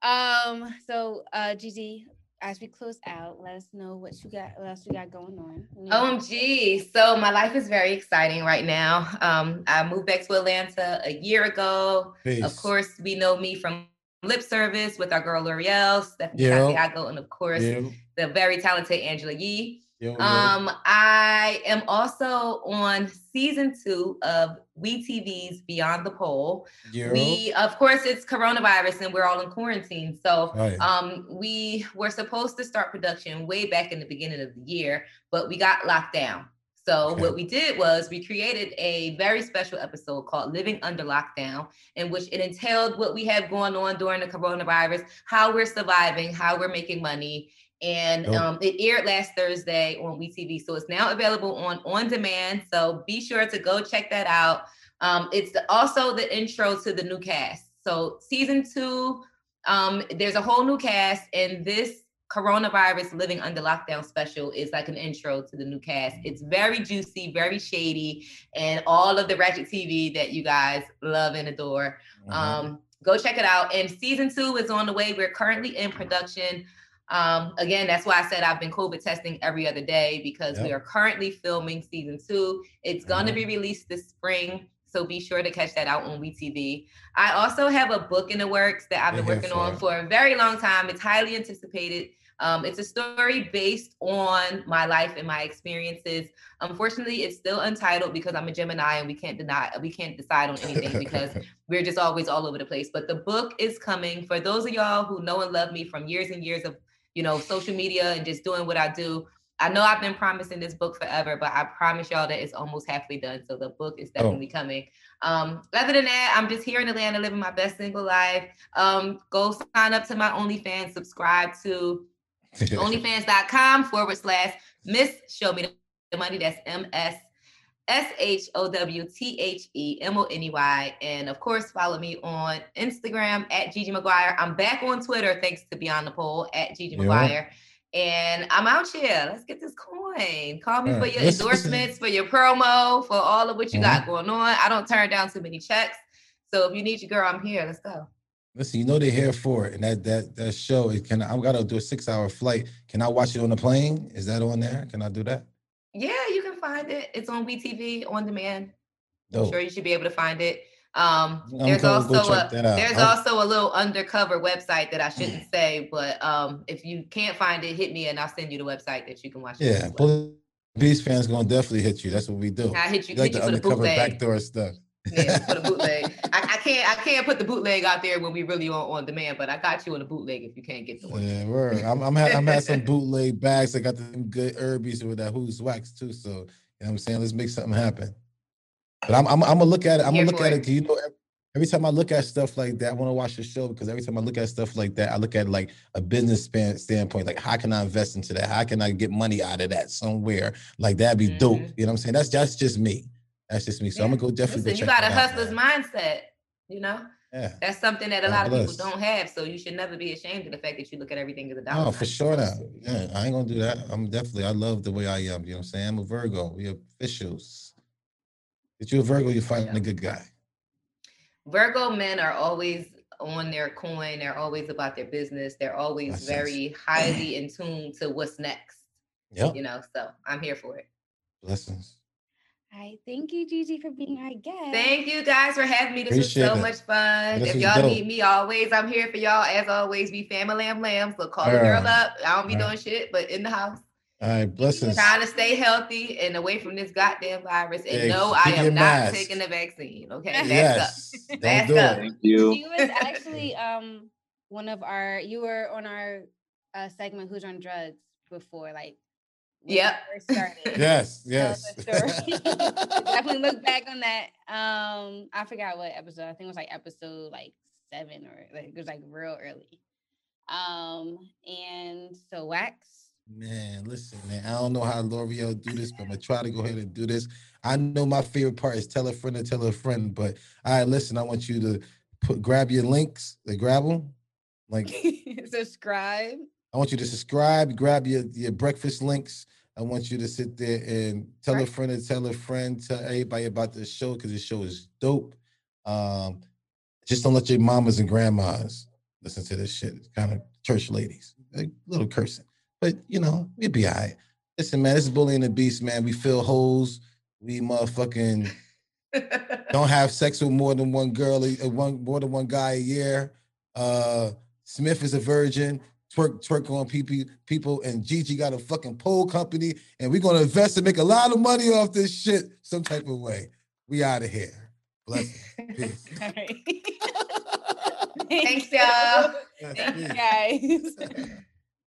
Speaker 4: Um. So, uh, Gigi, as we close out, let us know what you got. What else you got going on? You know?
Speaker 3: OMG. So my life is very exciting right now. Um, I moved back to Atlanta a year ago.
Speaker 2: Peace.
Speaker 3: Of course, we know me from lip service with our girl Lore'l, Stephanie
Speaker 2: Yeah.
Speaker 3: Santiago, and of course
Speaker 2: Yeah.
Speaker 3: the very talented Angela Yee. Um, I am also on season two of WeTV's Beyond the Pole. We, of course, it's coronavirus and we're all in quarantine. So
Speaker 2: Right.
Speaker 3: um, we were supposed to start production way back in the beginning of the year, but we got locked down. So what we did was we created a very special episode called Living Under Lockdown, in which it entailed what we have going on during the coronavirus, how we're surviving, how we're making money. And
Speaker 2: Dope.
Speaker 3: um, it aired last Thursday on WeTV. So it's now available on on demand. So be sure to go check that out. Um, it's the, also the intro to the new cast. So season two, um, there's a whole new cast, and this coronavirus living under lockdown special is like an intro to the new cast. It's very juicy, very shady, and all of the ratchet TV that you guys love and adore.
Speaker 2: Mhm.
Speaker 3: Um, go check it out. And season two is on the way. We're currently in production. Um, again, that's why I said I've been COVID testing every other day because we are currently filming season two. It's going to be released this spring. So be sure to catch that out on WeTV. I also have a book in the works that I've been working
Speaker 2: for
Speaker 3: on for a very long time. It's highly anticipated. Um, it's a story based on my life and my experiences. Unfortunately, it's still untitled because I'm a Gemini and we can't deny we can't decide on anything because we're just always all over the place. But the book is coming for those of y'all who know and love me from years and years of you know social media and just doing what I do. I know I've been promising this book forever, but I promise y'all that it's almost halfway done. So the book is
Speaker 2: Oh.
Speaker 3: definitely coming. Um, other than that, I'm just here in Atlanta living my best single life. Um, go sign up to my OnlyFans, subscribe to onlyfans.com forward slash Miss Show Me the Money. That's M S S H O W T H E M O N E Y. And of course, follow me on Instagram at Gigi Maguire. I'm back on Twitter thanks to Beyond the Pole at Gigi
Speaker 2: Yeah.
Speaker 3: Maguire. And I'm out here. Let's get this coin. Call me
Speaker 2: All
Speaker 3: for your endorsements, for your promo, for all of what you
Speaker 2: Uh-huh.
Speaker 3: got going on. I don't turn down too many checks. So if you need your girl, I'm here. Let's go.
Speaker 2: Listen, you know they're here for it, and that that that show. It can I gotta do a six hour flight. Can I watch it on the plane? Is that on there? Can I do that?
Speaker 3: Yeah, you can find it. It's on WeTV on demand. I'm sure you should be able to find it. Um,
Speaker 2: I'm
Speaker 3: there's also a there's
Speaker 2: I'll-
Speaker 3: also a little undercover website that I shouldn't say, but um, if you can't find it, hit me and I'll send you the website that you can watch.
Speaker 2: Yeah,
Speaker 3: well.
Speaker 2: Beast fans gonna definitely hit you. That's what we do.
Speaker 3: I hit you,
Speaker 2: like
Speaker 3: hit
Speaker 2: the
Speaker 3: you for the
Speaker 2: undercover
Speaker 3: bootleg.
Speaker 2: backdoor stuff.
Speaker 3: Yeah, for the bootleg. I, I can't I can't put the bootleg out there when we really on on demand, but I got you on the bootleg if you can't get the one.
Speaker 2: Yeah, word. I'm I'm, ha- I'm had some bootleg bags. I got them good herbies with that who's wax too. So you know what I'm saying? Let's make something happen. But I'm I'm, I'm gonna look at it. I'm
Speaker 3: Here
Speaker 2: gonna look at
Speaker 3: it.
Speaker 2: it. You know, every, time I look at stuff like that, I want to watch the show because every time I look at stuff like that, I look at like a business span standpoint. Like, how can I invest into that? How can I get money out of that somewhere? Like that'd be dope.
Speaker 3: Mhm.
Speaker 2: You know what I'm saying? That's that's just me. That's just me. So I'm gonna go definitely.
Speaker 3: Listen,
Speaker 2: go
Speaker 3: you got a
Speaker 2: that out,
Speaker 3: hustler's mindset, you know?
Speaker 2: Yeah.
Speaker 3: That's something that a lot of people don't have. So you should never be ashamed of the fact that you look at everything as a dollar.
Speaker 2: Oh, for sure now. Yeah, I ain't gonna do that. I'm definitely I love the way I am. You know what I'm saying? I'm a Virgo. We officials. If you're a Virgo, you're finding a good guy.
Speaker 3: Virgo men are always on their coin. They're always about their business. They're always
Speaker 2: sense.
Speaker 3: very highly in tune to what's next.
Speaker 2: Yeah.
Speaker 3: You know, so I'm here for it.
Speaker 2: Blessings.
Speaker 4: All right, thank you, Gigi, for being our guest.
Speaker 3: Thank you guys for having me. This
Speaker 2: Appreciate
Speaker 3: was so
Speaker 2: it.
Speaker 3: much fun.
Speaker 2: This
Speaker 3: if y'all
Speaker 2: dope.
Speaker 3: need me always, I'm here for y'all. As always, be family lamb lamb. So call the girl
Speaker 2: Yeah.
Speaker 3: up. I don't be
Speaker 2: Yeah.
Speaker 3: doing shit, but in the house.
Speaker 2: All right, blessings.
Speaker 3: Trying to stay healthy and away from this goddamn virus. And
Speaker 2: Yeah,
Speaker 3: no, I am not
Speaker 2: mask.
Speaker 3: taking the vaccine. Okay. That's
Speaker 2: Yes.
Speaker 3: up.
Speaker 2: Don't
Speaker 3: That's
Speaker 2: do
Speaker 3: up.
Speaker 2: it.
Speaker 8: Thank you.
Speaker 4: She was actually um one of our you were on our uh segment Who's on Drugs before, like when we
Speaker 3: Yep.
Speaker 4: first started.
Speaker 2: Yes, yes.
Speaker 4: Definitely look back on that. Um, I forgot what episode. I think it was like episode like seven or like it was like real early. Um, and so wax.
Speaker 2: Man, listen, man. I don't know how Lore'l do this, but I'm gonna try to go ahead and do this. I know my favorite part is tell a friend to tell a friend, but all right, listen, I want you to put grab your links, they grab them. Like
Speaker 4: Subscribe.
Speaker 2: I want you to subscribe, grab your, your breakfast links. I want you to sit there and tell a friend and tell a friend, tell everybody about this show because this show is dope. Um, just don't let your mamas and grandmas listen to this shit. It's kind of church ladies, like little cursing, but you know, we'll be all right. Listen, man, this is Bully and the Beast, man. We fill holes. We motherfucking don't have sex with more than one girl, uh, one more than one guy a year. Uh, Smith is a virgin. Twerk, twerk on people, people, and Gigi got a fucking pole company, and we're gonna invest and make a lot of money off this shit some type of way. We out of here. Bless. Peace.
Speaker 3: Thanks, y'all.
Speaker 2: Yes,
Speaker 4: Thank you
Speaker 2: peace.
Speaker 4: guys.